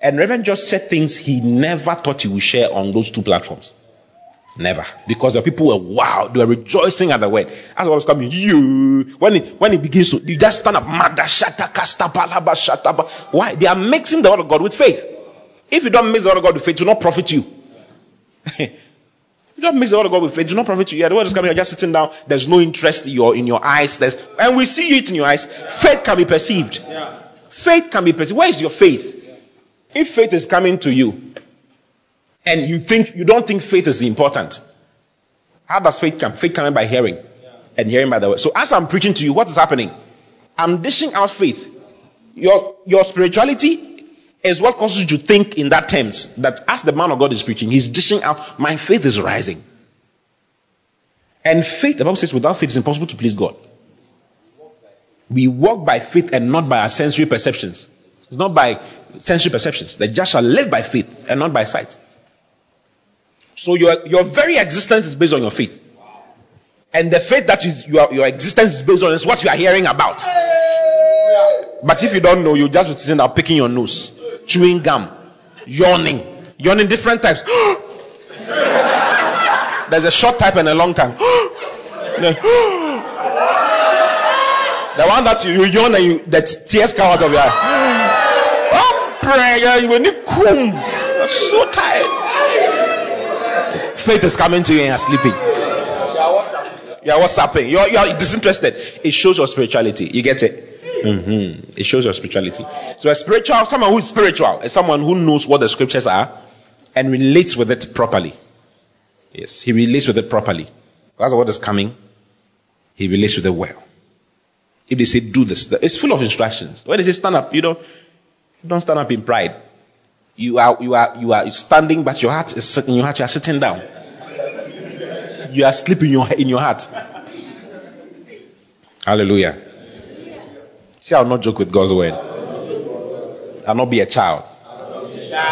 And Reverend George said things he never thought he would share on those two platforms. Never. Because the people were wow, they were rejoicing at the word. As I was coming, you when it when it begins to you just stand up, Why? They are mixing the word of God with faith. If you don't mix the word of God with faith, it will not profit you. [LAUGHS] you don't mix the word of God with faith, it will not profit you. Yeah, the word is coming, you're just sitting down, there's no interest in your in your eyes. There's and we see it in your eyes. Faith can be perceived. Faith can be perceived. Where is your faith? If faith is coming to you, and you think you don't think faith is important. How does faith come? Faith coming by hearing, and hearing by the word. So as I'm preaching to you, what is happening? I'm dishing out faith. Your your spirituality is what causes you to think in that terms. That as the man of God is preaching, he's dishing out. My faith is rising. And faith, the Bible says, without faith, it's impossible to please God. We walk by faith and not by our sensory perceptions. It's not by sensory perceptions. The just shall live by faith and not by sight. So your, your very existence is based on your faith. And the faith that is your, your existence is based on is what you are hearing about. But if you don't know, you just be sitting there picking your nose, chewing gum, yawning, yawning different types. [GASPS] There's a short type and a long type. [GASPS] [GASPS] The one that you, yawn and you, the tears come out of your eye. Oh, prayer, you need so tired. Faith is coming to you and you're sleeping. Yeah, what's happening? You're, you're disinterested. It shows your spirituality. You get it? Mm-hmm. It shows your spirituality. So a spiritual, someone who is spiritual, is someone who knows what the scriptures are and relates with it properly. Yes, he relates with it properly. That's what is coming. He relates with it well. If they say do this, it's full of instructions. When they say stand up, you don't, don't stand up in pride. You are, you are, you are standing, but your heart is in your heart. You are sitting down. You are sleeping in your, in your heart. Hallelujah. See, I'll not joke with God's word. I'll not be a child.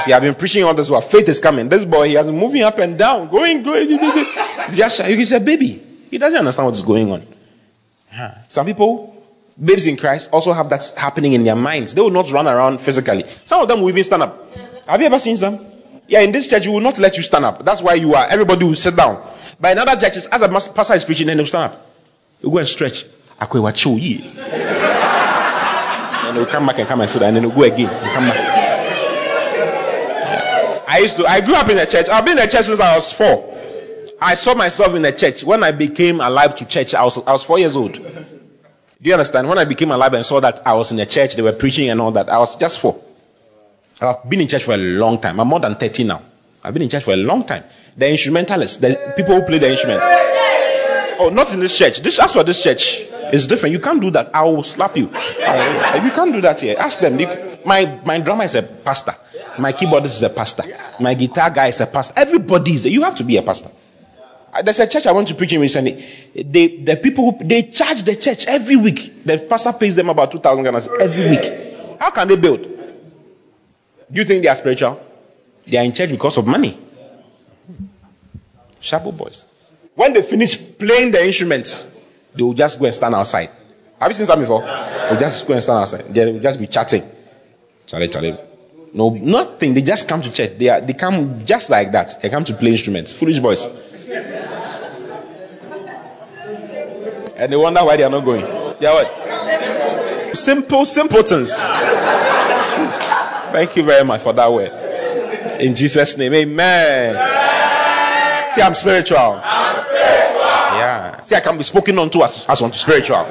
See, I've been preaching on this word. Faith is coming. This boy, he has been moving up and down, going, going. Just, he's a baby. He doesn't understand what's going on. Some people, babes in Christ also have that happening in their minds. They will not run around physically. Some of them will even stand up. Have you ever seen some? Yeah, in this church, we will not let you stand up. That's why you are. Everybody will sit down. But in other churches, as a pastor is preaching, then they'll stand up. You go and stretch. And they'll come back and come and sit down, and then they'll go again come back. I used to, I grew up in a church. I've been in a church since I was four. I saw myself in a church. When I became alive to church, I was, I was four years old. Do you understand? When I became alive and saw that I was in a church, they were preaching and all that, I was just four. I've been in church for a long time. I'm more than 30 now. I've been in church for a long time. The instrumentalists, the people who play the instrument. Oh, not in this church. This, as for this church, it's different. You can't do that. I will slap you. Uh, you can't do that here. Ask them. My, my drummer is a pastor. My keyboardist is a pastor. My guitar guy is a pastor. Everybody is. A, you have to be a pastor. There's a church I went to preach in recently. They, the people who, they charge the church every week. The pastor pays them about 2,000 Ghana every week. How can they build? Do you think they are spiritual? They are in church because of money. Sharp boys. When they finish playing the instruments, they will just go and stand outside. Have you seen some before? They'll just go and stand outside. They will just be chatting. Charlie, Charlie. No, nothing. They just come to church. They, are, they come just like that. They come to play instruments. Foolish boys. And they wonder why they are not going. They are what? Simple simpletons. Thank you very much for that word. In Jesus' name, amen. See, I'm spiritual. I'm spiritual. Yeah. See, I can be spoken unto as, as unto spiritual.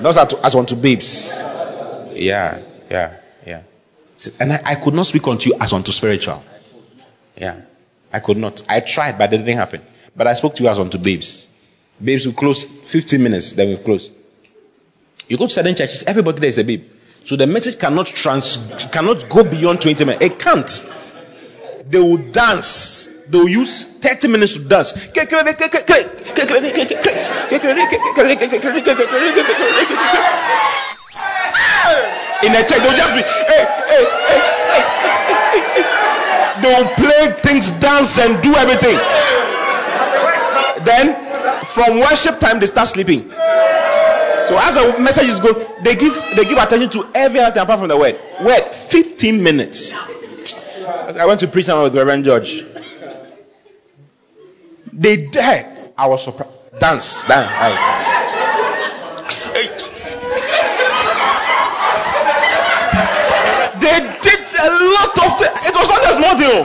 Those are to, as unto babes. Yeah, yeah, yeah. And I, I could not speak unto you as unto spiritual. Yeah. I could not. I tried, but it didn't happen. But I spoke to you as unto babes. Babes will close 15 minutes, then we'll close. You go to certain churches, everybody there is a babe. So the message cannot trans cannot go beyond 20 minutes. It can't. They will dance. They will use 30 minutes to dance. In a church, they'll just be hey, hey, hey, hey. They will play things, dance, and do everything. Then from worship time they start sleeping. So as the message is good, they give they give attention to every other thing apart from the word. Word, 15 minutes. I went to preach some with Reverend George. They died. I was surprised. Dance, dance. They did a lot of things. It was not a small deal.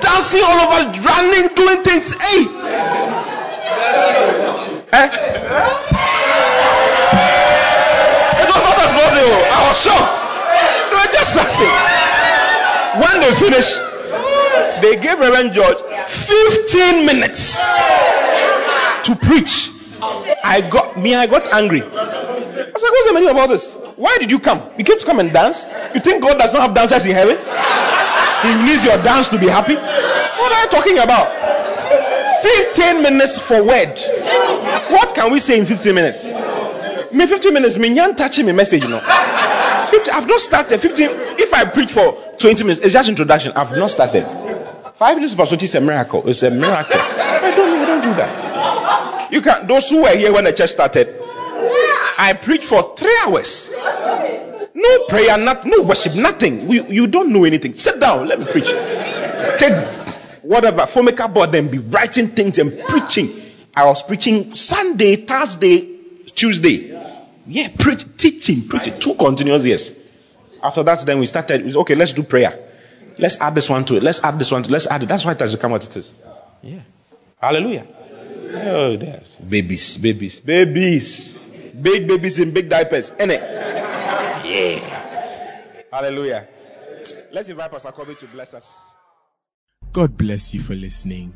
Dancing all over, running, doing things. Hey, Eh? It was not a small deal. I was shocked. They were just dancing. When they finished, they gave Reverend George 15 minutes to preach. I got me, I got angry. I was like, what's the meaning of all this? Why did you come? You came to come and dance? You think God does not have dancers in heaven? He needs your dance to be happy? What are you talking about? 15 minutes for word. What can we say in 15 minutes? Me 15 minutes, me nyan touching me message, you know. 50, I've not started 15. If I preach for 20 minutes, it's just introduction. I've not started. Five minutes Pastor is a miracle. It's a miracle. I don't, I don't do that. You can those who were here when the church started. I preached for three hours. No prayer, not no worship, nothing. We, you don't know anything. Sit down, let me preach. Take whatever, Formica board and be writing things and preaching. I was preaching Sunday, Thursday, Tuesday. Yeah, preach, teaching, preaching. Two continuous years. After that, then we started. Okay, let's do prayer. Let's add this one to it. Let's add this one. To, let's add it. That's why it has become what it is. Yeah. Hallelujah. Oh, there's babies, babies, babies, big babies in big diapers. Innit? Yeah. Hallelujah. Let's invite Pastor Kobe to bless us. God bless you for listening.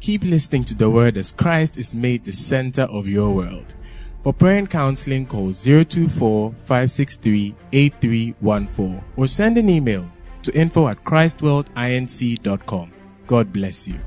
Keep listening to the word as Christ is made the center of your world. For prayer and counseling, call 024 563 8314 or send an email to info at christworldinc.com. God bless you.